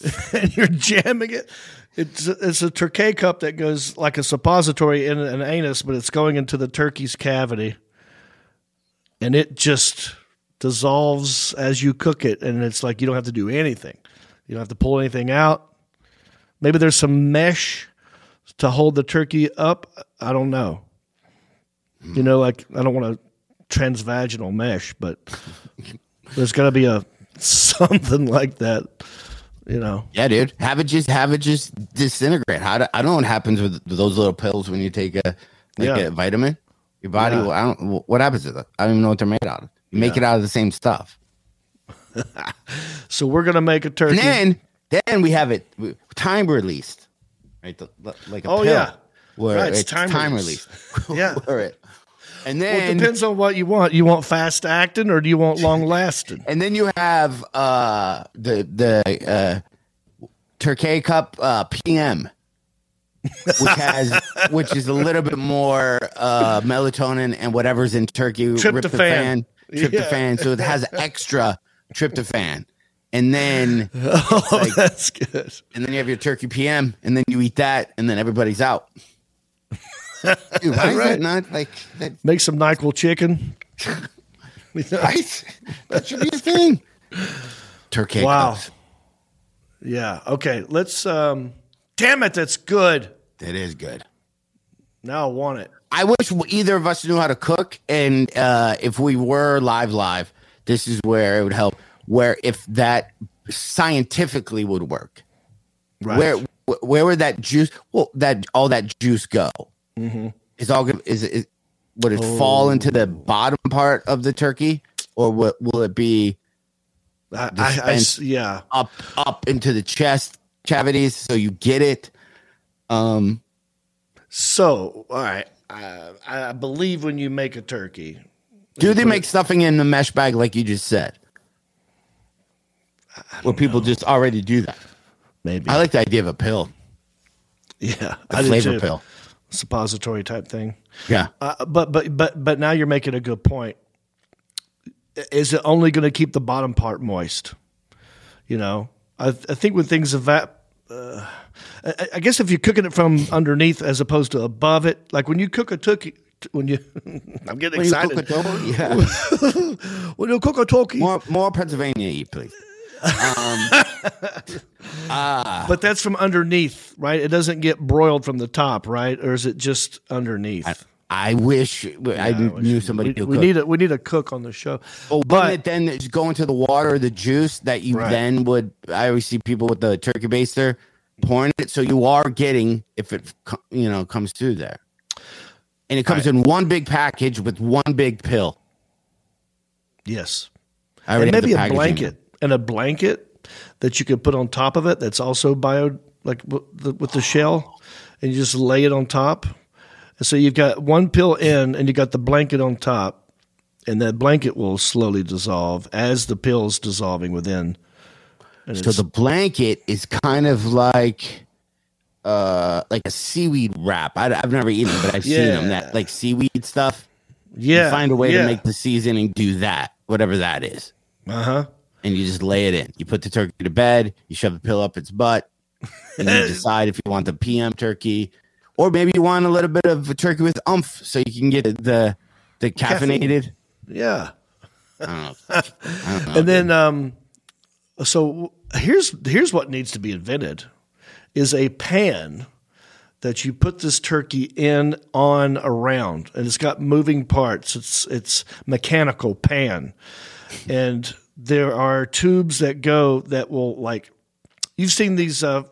and you're jamming it. It's it's a turkey cup that goes like a suppository in an anus, but it's going into the turkey's cavity, and it just dissolves as you cook it, and it's like you don't have to do anything. You don't have to pull anything out. Maybe there's some mesh to hold the turkey up. I don't know. You know, like I don't want a transvaginal mesh, but there's got to be a something like that. You know, Yeah, dude. Have it just have it just disintegrate. How do, I don't know what happens with those little pills when you take a like Yeah. a vitamin. Your body, Yeah. will, I don't. What happens to them? I don't even know what they're made out of. You make it out of the same stuff, so we're gonna make a turkey. and then then we have it time released, right? The, like a Oh, pill, yeah. where Right, it's it's, time time, released. Yeah. Where it- and well, it depends on what you want. You want fast acting or do you want long lasting? And then you have uh, the the uh, Turkey Cup uh, PM, which has which is a little bit more uh, melatonin and whatever's in turkey Tryptophan. tryptophan. So it has extra tryptophan, and then oh, like- that's good. and then you have your turkey PM, and then you eat that, and then everybody's out. Dude, why is Right. that not like that? Make some Nyquil chicken. Right? That should be a thing. Turkey Wow. cups. Yeah. Okay. Let's. um Damn it! That's good. That is good. Now I want it. I wish either of us knew how to cook, and uh, if we were live, live, this is where it would help. Where if that scientifically would work, Right. where where would that juice? Well, that all that juice go? Is all good? Is it? Would it fall into the bottom part of the turkey, or will, will it be I, I, I yeah. up up into the chest cavities so you get it? Um, So, all right. I, I believe when you make a turkey, Do they make stuffing in the mesh bag like you just said? Where people just already do that. maybe. I like the idea of a pill, yeah. I do flavor pill. Suppository type thing. Yeah. Uh, but but but but now you're making a good point. Is it only going to keep the bottom part moist? You know, I, I think when things evap. Uh, I, I guess if you're cooking it from underneath as opposed to above it, like when you cook a turkey, when you, I'm getting When you excited. cook a yeah. when you cook a turkey, more, more Pennsylvania, eat, um, please. Ah. but that's from underneath, right? It doesn't get broiled from the top, right? Or is it just underneath? I wish I knew somebody we, we need a we need a cook on the show. Oh, but it then just go into the water or the juice that you Right. then would. I always see people with the turkey baster pouring it, so you are getting if it you know comes through there, and it comes in one big package with one big pill. yes, I and maybe a blanket and a blanket that you could put on top of it. That's also bio, like w- the, with the shell, and you just lay it on top. And so you've got one pill in, and you got the blanket on top, and that blanket will slowly dissolve as the pill's dissolving within. And So the blanket is kind of like uh like a seaweed wrap. I, have never eaten but I've seen them that like seaweed stuff. yeah, you find a way yeah. to make the seasoning do that, whatever that is, uh huh. And you just lay it in. You put the turkey to bed. You shove the pill up its butt, and you decide if you want the PM turkey, or maybe you want a little bit of a turkey with umph, so you can get the the caffeinated. Yeah. I don't know. I don't know. and then um so here's here's what needs to be invented is a pan that you put this turkey in on around and it's got moving parts it's it's mechanical pan and there are tubes that go that will like you've seen these uh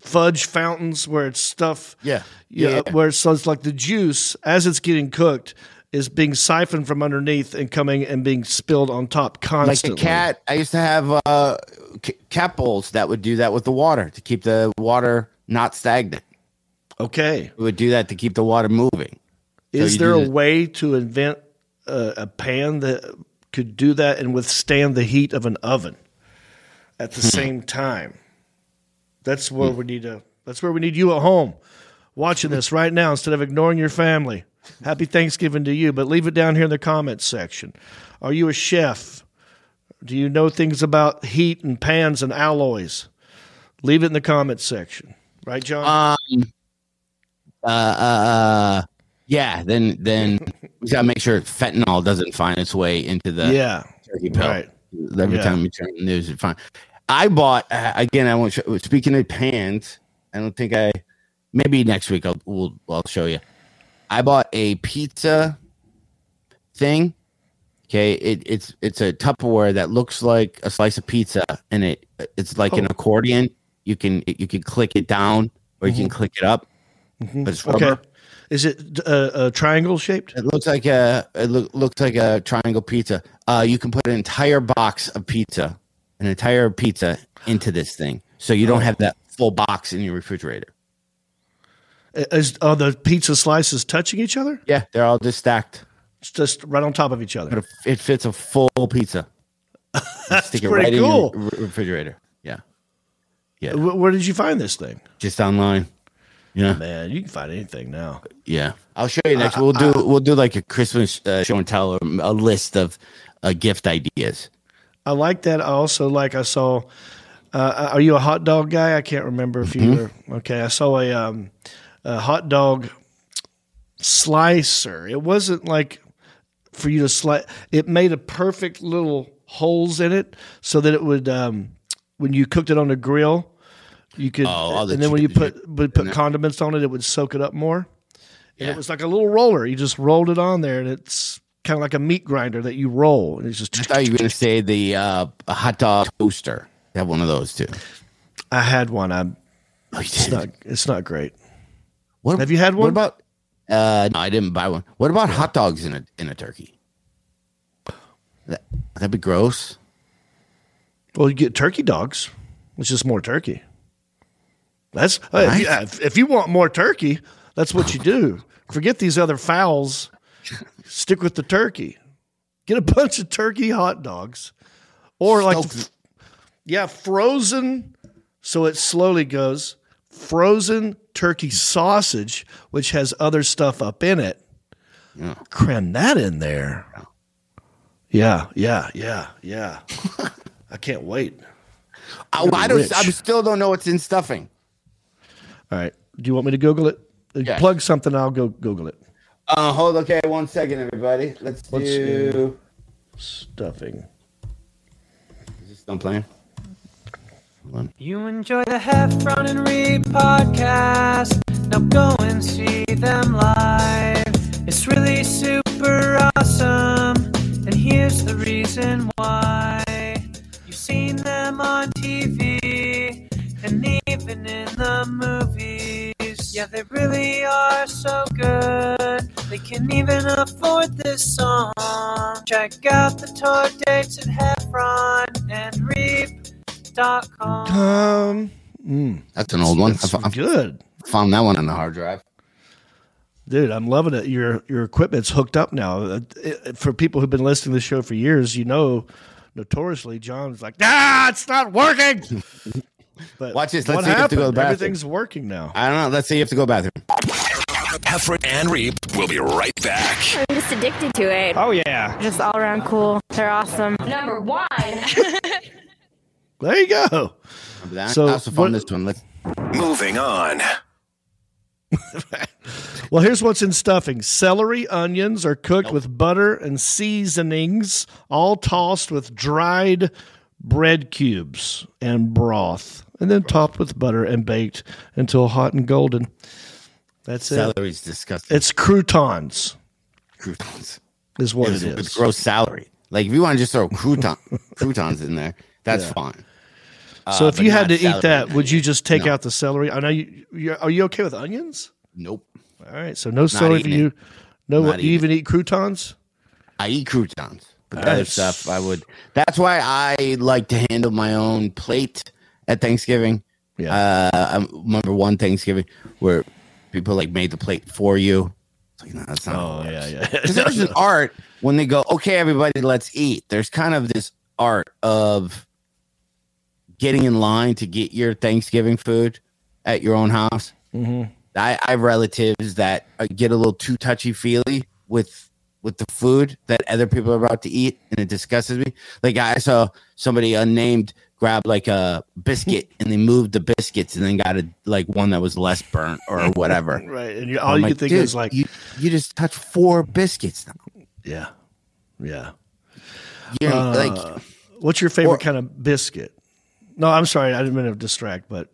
fudge fountains where it's stuff Yeah. yeah, Yeah. where so it's like the juice as it's getting cooked is being siphoned from underneath and coming and being spilled on top constantly. Like a cat, I used to have uh, c- cat bowls that would do that with the water to keep the water not stagnant. Okay. It would do that to keep the water moving. Is you there a way to invent a, a pan that could do that and withstand the heat of an oven at Hmm. the same time? That's where we need to. That's where we need you at home, watching this right now instead of ignoring your family. Happy Thanksgiving to you, but leave it down here in the comments section. Are you a chef? Do you know things about heat and pans and alloys? Leave it in the comments section. Right, John? Um. Uh. uh, uh yeah. Then then we gotta make sure fentanyl doesn't find its way into the yeah. turkey pill. Right. Every Yeah. time we turn the news, it's fine. I bought uh, again. I want to, speaking of pans. I don't think I. Maybe next week I'll we'll, I'll show you. I bought a pizza thing. Okay, it, it's it's a Tupperware that looks like a slice of pizza, and it it's like an Oh. accordion. You can you can click it down or you can click it up. But it's rubber. Mm-hmm. Okay. Is it a, uh, triangle shaped? It looks like a it look, looks like a triangle pizza. Uh, you can put an entire box of pizza, an entire pizza into this thing, so you don't have that full box in your refrigerator. Is are the pizza slices touching each other? Yeah, they're all just stacked, It's just right on top of each other. but it fits a full pizza. You Stick it pretty right cool. in your re- refrigerator. Yeah, yeah, Where did you find this thing? just online. Yeah, Man, you can find anything now. yeah. I'll show you next. We'll do we'll do like a Christmas uh, show and tell, or a list of uh, gift ideas. I like that. I also like. I saw. Uh, are you a hot dog guy? I can't remember if you were. Okay, I saw a, um, a hot dog slicer. It wasn't like for you to slice. It made a perfect little holes in it so that it would um, when you cooked it on the grill, you could. the and then when you put would put condiments on it, it would soak it up more. And Yeah. it was like a little roller. You just rolled it on there, and it's kind of like a meat grinder that you roll, and it's just. I thought you were going to say the uh, a hot dog toaster. You have one of those too. I had one. I'm. Oh, you It's not. It's not great. What, Have you had What one? about? Uh, no, I didn't buy one. What about hot dogs in a in a turkey? That, that'd be gross. Well, you get turkey dogs, which is more turkey. That's uh, if, you, Right. if, you want more turkey, that's what you do. Forget these other fowls. Stick with the turkey. Get a bunch of turkey hot dogs, or like, Stoked. yeah, frozen. So it slowly goes frozen turkey sausage, which has other stuff up in it. Yeah. Cram that in there. Yeah, yeah, yeah, yeah. I can't wait. I, I don't. I still don't know what's in stuffing. All right. Do you want me to Google it? Uh, Yes. Plug something. I'll go Google it. Uh, hold. Okay, one second, everybody. Let's Let's do. do- Stuffing. Is this done playing? You enjoy the Heffron and Reep podcast. Now go and see them live. It's really super awesome. And here's the reason why. Even in the movies. Yeah, they really are so good. They can even afford this song. Check out the tour dates at Heffron and Reep.com. Um, mm, That's an old one. I that's fo- I good, found that one on the hard drive. dude. I'm loving it. Your your equipment's hooked up now. Uh, it- for people who've been listening to the show for years, you know, notoriously, John's like, ah, it's not working. But Watch this. Let's what see if you have to go to the bathroom. Everything's working now. I don't know. Let's see. You have to go to the bathroom. Heffron and Reep will be right back. I'm just addicted to it. Oh, yeah. Just all around cool. They're awesome. Number one. There you go. Remember that? So, I also found what- this one. Let's. Moving on. Well, here's what's in stuffing celery, onions are cooked with butter and seasonings, all tossed with dried bread cubes and broth, and then topped with butter and baked until hot and golden. That's it. Celery's disgusting. It's croutons, croutons. is what it's, it is. it's gross salary. Like if you want to just throw crouton croutons in there, that's fine. So Uh, if you had to eat that, would you just take No. out the celery? I know you. You're, you okay with onions? Nope. All right, so no celery for you. No, Not you even. even eat croutons? I eat croutons, but the other stuff I would. That's why I like to handle my own plate at Thanksgiving. Yeah. Uh, I remember one Thanksgiving where people like made the plate for you. It's like, no, that's not. Oh yeah, yeah. Because there's an art when they go, okay, everybody, let's eat. There's kind of this art of getting in line to get your Thanksgiving food at your own house. Mhm. I, I have relatives that uh, get a little too touchy feely with with the food that other people are about to eat, and it disgusts me. Like I saw somebody unnamed grab like a biscuit, and they moved the biscuits, and then got a like one that was less burnt or whatever. Right, and you, all I'm you like, think is like, you you just touched four biscuits now. yeah, yeah. You're Uh, like What's your favorite Or- kind of biscuit? No, I'm sorry, I didn't mean to distract, but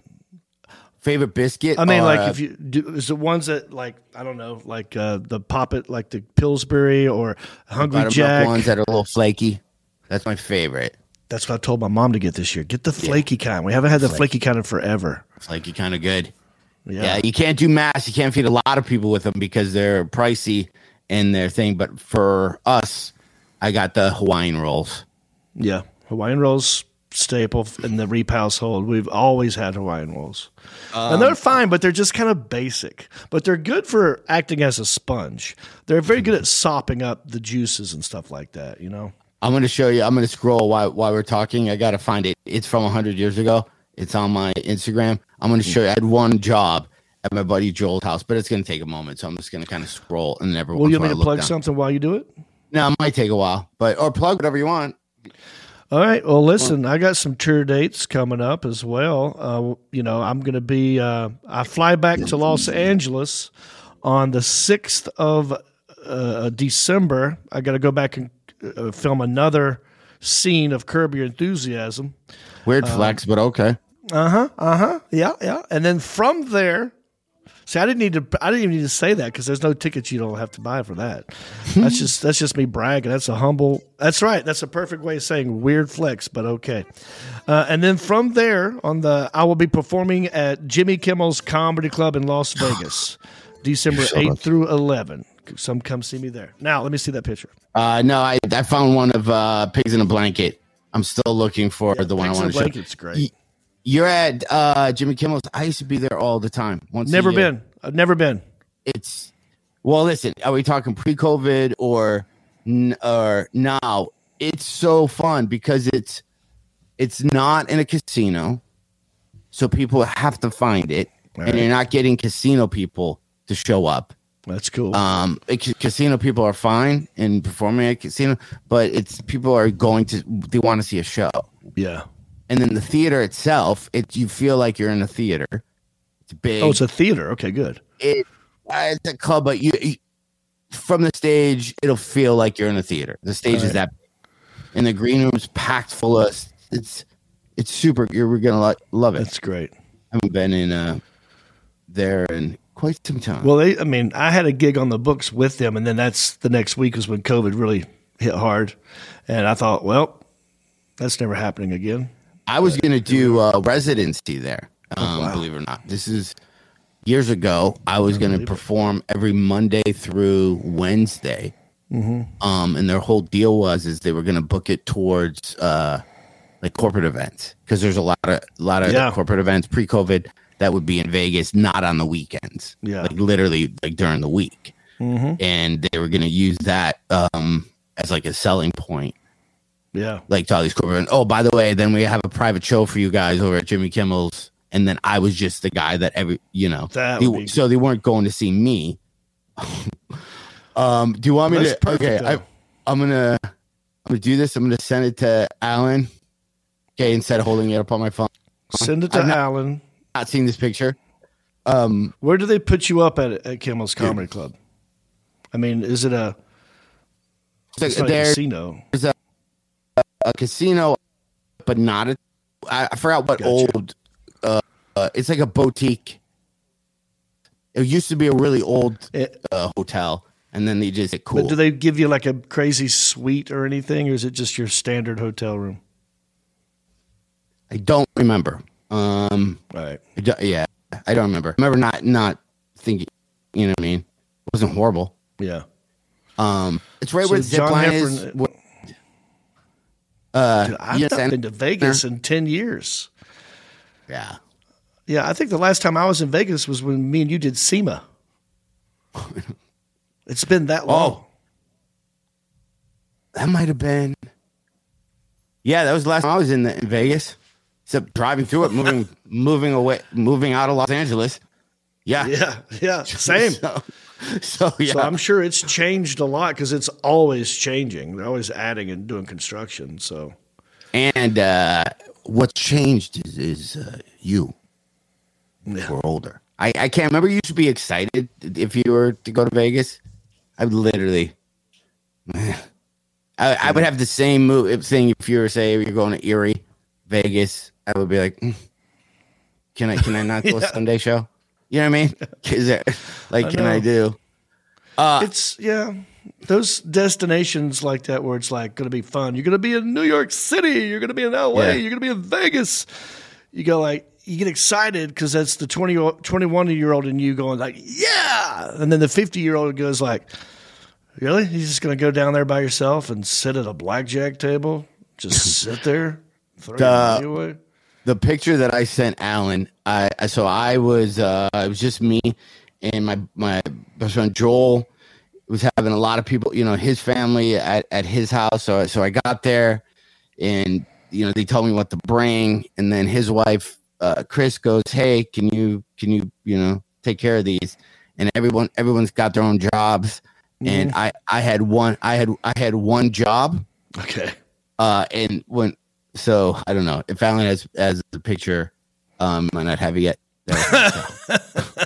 favorite biscuit. I mean, uh, like if you do, is the ones that like I don't know, like uh, the Poppet, like the Pillsbury or Hungry Jack. ones that are a little flaky. That's my favorite. That's what I told my mom to get this year. Get the flaky kind. We haven't had the flaky kind in forever. Flaky, kind of good. Yeah. Yeah, you can't do mass. You can't feed a lot of people with them because they're pricey in their thing. But for us, I got the Hawaiian rolls. Yeah, Hawaiian rolls staple in the Reep household. We've always had Hawaiian rolls, and Um, they're fine, but they're just kind of basic. But they're good for acting as a sponge. They're very good at sopping up the juices and stuff like that. You know. I'm going to show you. I'm going to scroll while while we're talking. I got to find it. It's from 100 years ago. It's on my Instagram. I'm going to show you. I had one job at my buddy Joel's house, but it's going to take a moment. So I'm just going to kind of scroll and every Will you want me to plug down. something while you do it? No, it might take a while, but or plug whatever you want. All right. Well, listen, I got some tour dates coming up as well. Uh, you know, I'm going to be, uh, I fly back to Los Angeles on the 6th of uh, December. I got to go back and uh, film another scene of Curb Your Enthusiasm. Weird flex, but okay. Uh huh. Uh huh. Yeah. Yeah. And then from there, see, I didn't need to. I didn't even need to say that because there's no tickets you don't have to buy for that. That's just that's just me bragging. That's a humble. That's right. That's a perfect way of saying weird flex, but okay. Uh, and then from there, on the I will be performing at Jimmy Kimmel's Comedy Club in Las Vegas, December so eighth through eleven. Some come see me there. Now let me see that picture. Uh, no, I, I found one of uh, pigs in a blanket. I'm still looking for the one Pigs I want to show. Blanket's great. You're at uh, Jimmy Kimmel's. I used to be there all the time. Once Never been. I've never been. It's well. Listen, are we talking pre-COVID or or now? It's so fun because it's it's not in a casino, so people have to find it, and right. you're not getting casino people to show up. That's cool. Um, it- casino people are fine in performing at casino, but it's people are going to they want to see a show, yeah. and then the theater itself, it you feel like you're in a theater. It's big. Oh, it's a theater. Okay, good. it, uh, it's a club, but you, you from the stage, it'll feel like you're in a theater. The stage is Right. that, and the green room's packed full of. It's it's super. You're gonna lo- love it. That's great. I haven't been in uh there in quite some time. Well, they, I mean, I had a gig on the books with them, and then that's the next week was when COVID really hit hard, and I thought, well, that's never happening again. I was gonna do uh, residency there. Um, Oh, wow. Believe it or not, this is years ago. I was gonna perform every Monday through Wednesday. Mm-hmm. Um, and their whole deal was is they were gonna book it towards uh, like corporate events because there's a lot of a lot of Yeah. corporate events pre-COVID that would be in Vegas, not on the weekends. Yeah. like literally like during the week, Mm-hmm. and they were gonna use that um, as like a selling point Yeah, like to all these corporate. Oh, by the way, then we have a private show for you guys over at Jimmy Kimmel's, and then I was just the guy that every you know. They- be- so they weren't going to see me. um, do you want me That's to? perfect, okay, I. I'm gonna I'm gonna do this. I'm gonna send it to Alan. Okay, instead of holding it up on my phone, send it to I'm Alan. not seeing this picture. Um, Where do they put you up at at Kimmel's Comedy Club? I mean, is it a, it's not a there's casino? a casino, but not a. I, I forgot what Gotcha. old. Uh, uh, it's like a boutique. It used to be a really old It- uh, hotel, and then they just get cool. But do they give you like a crazy suite or anything, or is it just your standard hotel room? I don't remember. Um, Right. Yeah, I don't remember. I remember not not thinking. You know what I mean? It wasn't horrible. Yeah. Um, it's right So where the zip line Heffron- is. What- Uh, Dude, I've yes, not been to Vegas in ten years. yeah. Yeah, I think the last time I was in Vegas was when me and you did SEMA. It's been that long. Oh, that might have been. Yeah, that was the last time I was in, the, in Vegas. Except driving through it, moving, moving away, moving out of Los Angeles. Yeah, Yeah, yeah, same. So, so yeah, So I'm sure it's changed a lot because it's always changing. They're always adding and doing construction. So and uh, what's changed is, is uh, you. Yeah. We're older. I, I can't remember. You should be excited if you were to go to Vegas. I would literally. I, I would have the same move thing if you were say you're going to Erie, Vegas. I would be like, "Mm, can I can I not go Yeah. Sunday show? You know what I mean? Is there, like, can I do? Uh, it's yeah, those destinations like that where it's like going to be fun. You're going to be in New York City. You're going to be in LA. Yeah. You're going to be in Vegas. You go like you get excited because that's the 20, 21 year old in you going like yeah, and then the fifty year old goes like, really? You're just going to go down there by yourself and sit at a blackjack table? Just sit there, throw your money away. The picture that I sent Alan, I so I was uh it was just me and my my best friend Joel was having a lot of people, you know, his family at, at his house. So so I got there and you know they told me what to bring and then his wife uh Chris goes, "Hey, can you can you, you know, take care of these?" And everyone everyone's got their own jobs and I I had one I had I had one job Okay. uh, and when so I don't know if Alan has has the picture, um, might not have it yet.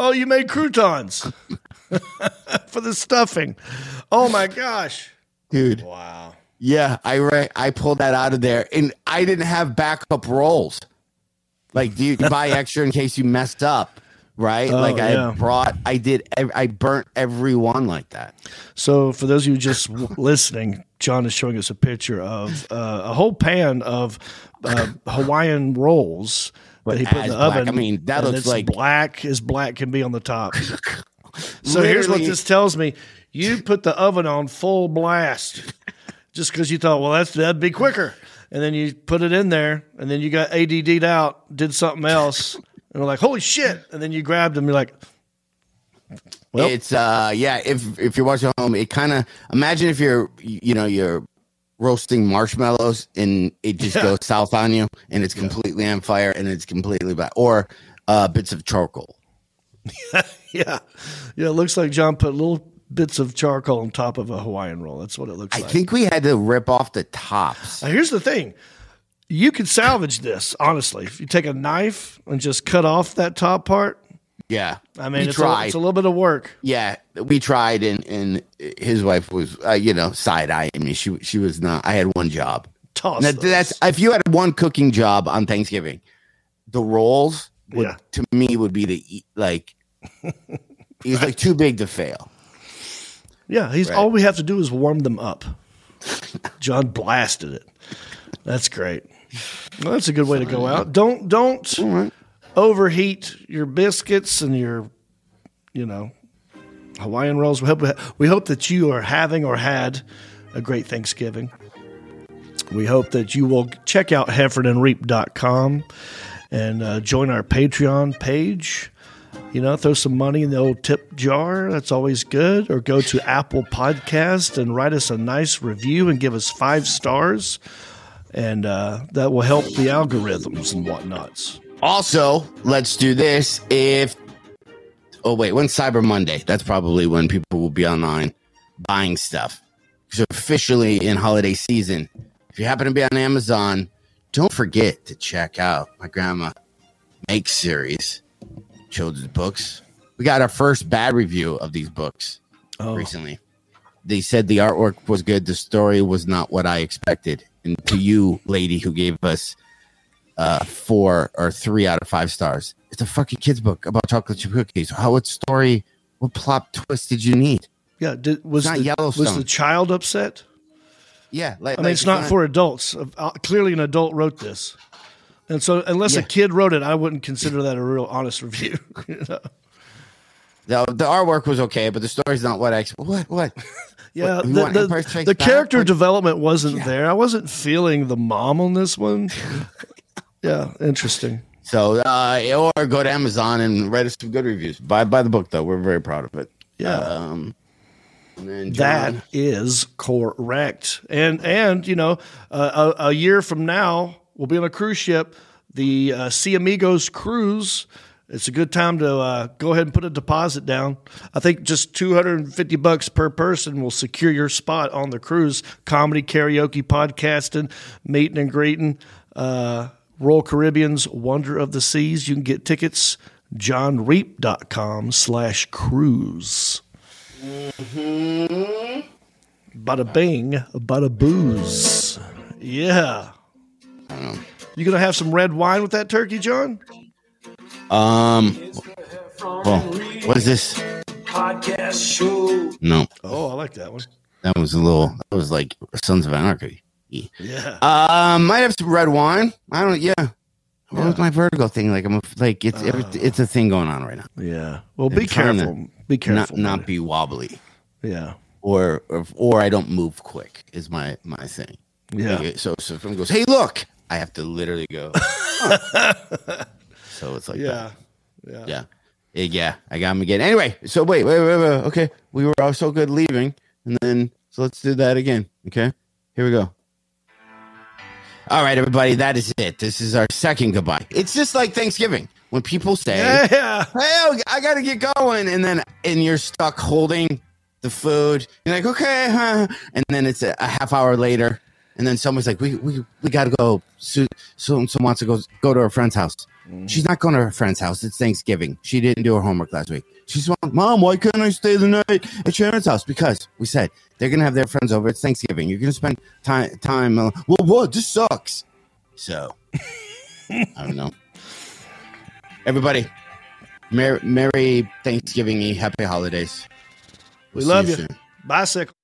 Oh, you made croutons for the stuffing. Oh my gosh. Dude, Wow. yeah, I ra- I pulled that out of there, and I didn't have backup rolls. Like, do you buy extra in case you messed up? Right? Oh, like I yeah. brought, I did, I burnt every one like that. So, for those of you just listening, John is showing us a picture of uh, a whole pan of uh, Hawaiian rolls that he put in the black. oven. I mean, that looks like- black as black can be on the top. so here's what this tells me: you put the oven on full blast just because you thought, well, that's that'd be quicker, and then you put it in there, and then you got ADD'd out, did something else, and we're like, holy shit! And then you grabbed them, you're like, Well- it's uh yeah if if you're watching at home it kind of imagine if you're you know you're roasting marshmallows and it just Yeah. goes south on you and it's completely on fire and it's completely bad or uh bits of charcoal yeah, yeah. It looks like John put little bits of charcoal on top of a Hawaiian roll. That's what it looks i like. I think we had to rip off the tops Now, here's the thing. You could salvage this, honestly. If you take a knife and just cut off that top part, yeah I mean, we it's a, it's a little bit of work. yeah we tried and and his wife was uh, you know side eyeing me she she was not i had one job Toss And that, those. that's if you had one cooking job on Thanksgiving, the rolls would Yeah. to me would be the like he's like too big to fail. yeah, he's Right. all we have to do is warm them up. John blasted it. That's great. Well, that's a good way to go out. Don't don't overheat your biscuits and your, you know, Hawaiian rolls. We hope we hope that you are having or had a great Thanksgiving. We hope that you will check out heffronandreep.com and uh, join our Patreon page. You know, throw some money in the old tip jar. That's always good. Or go to Apple Podcast and write us a nice review and give us five stars. And uh, that will help the algorithms and whatnots. Also, let's do this. If oh wait, when's Cyber Monday? That's probably when people will be online buying stuff. So officially in holiday season. If you happen to be on Amazon, don't forget to check out my grandma make series children's books. We got our first bad review of these books Oh, recently. They said the artwork was good, the story was not what I expected. And to you, lady, who gave us uh, four or three out of five stars, it's a fucking kids book about chocolate chip cookies. How what story, what plot twist did you need? yeah. Did, was, not the, Yellowstone. was the child upset? Yeah, like I mean, it's not for adults. Uh, clearly, an adult wrote this, and so unless a kid wrote it, I wouldn't consider that a real honest review. you know? the, the artwork was okay, but the story's not what I what what. Yeah, What, the, the, the character development wasn't there. I wasn't feeling the mom on this one. yeah, interesting. So, uh, or go to Amazon and write us some good reviews. Buy buy the book though. We're very proud of it. Yeah. Um, That John- correct. And and you know, uh, a, a year from now, we'll be on a cruise ship, the uh, Sea Amigos cruise. It's a good time to uh, go ahead and put a deposit down. I think just 250 bucks per person will secure your spot on the cruise. Comedy, karaoke, podcasting, meeting and greeting. Uh, Royal Caribbean's Wonder of the Seas. You can get tickets jonreep.com slash cruise. Bada bing, bada booze. Yeah. You gonna have some red wine with that turkey, John? Um, well, what is this? Podcast show. No, Oh, I like that one. that was a little. That was like Sons of Anarchy. Yeah. Um, might have some red wine. I don't. Yeah. What was my vertigo thing? Like I'm a, like it's every, it's a thing going on right now. Yeah. Well, be I'm trying to careful. Be careful. Not not be wobbly. Yeah. or or, or I don't move quick is my my thing. Yeah. Like, so so if someone goes, "Hey, look," I have to literally go. "Huh." So it's like Yeah. that. yeah, yeah, yeah. I got him again. Anyway, so wait, wait, wait, wait. Okay, we were all so good leaving, and then so let's do that again. Okay, here we go. All right, everybody, that is it. This is our second goodbye. It's just like Thanksgiving when people say, Yeah. hey, I got to get going. And then, and you're stuck holding the food. You're like, okay. Huh. And then it's a, a half hour later. And then someone's like, we, we, we got to go. So, so someone wants to go, go to her friend's house. She's not going to her friend's house. It's Thanksgiving. She didn't do her homework last week. She's like, Mom, why can't I stay the night at Sharon's house? Because we said they're going to have their friends over. It's Thanksgiving. You're going to spend time, time. Uh, well, what? This sucks. So, I don't know. Everybody, Merry, Merry Thanksgiving, happy holidays. We We'll see love you. soon. Bicycle.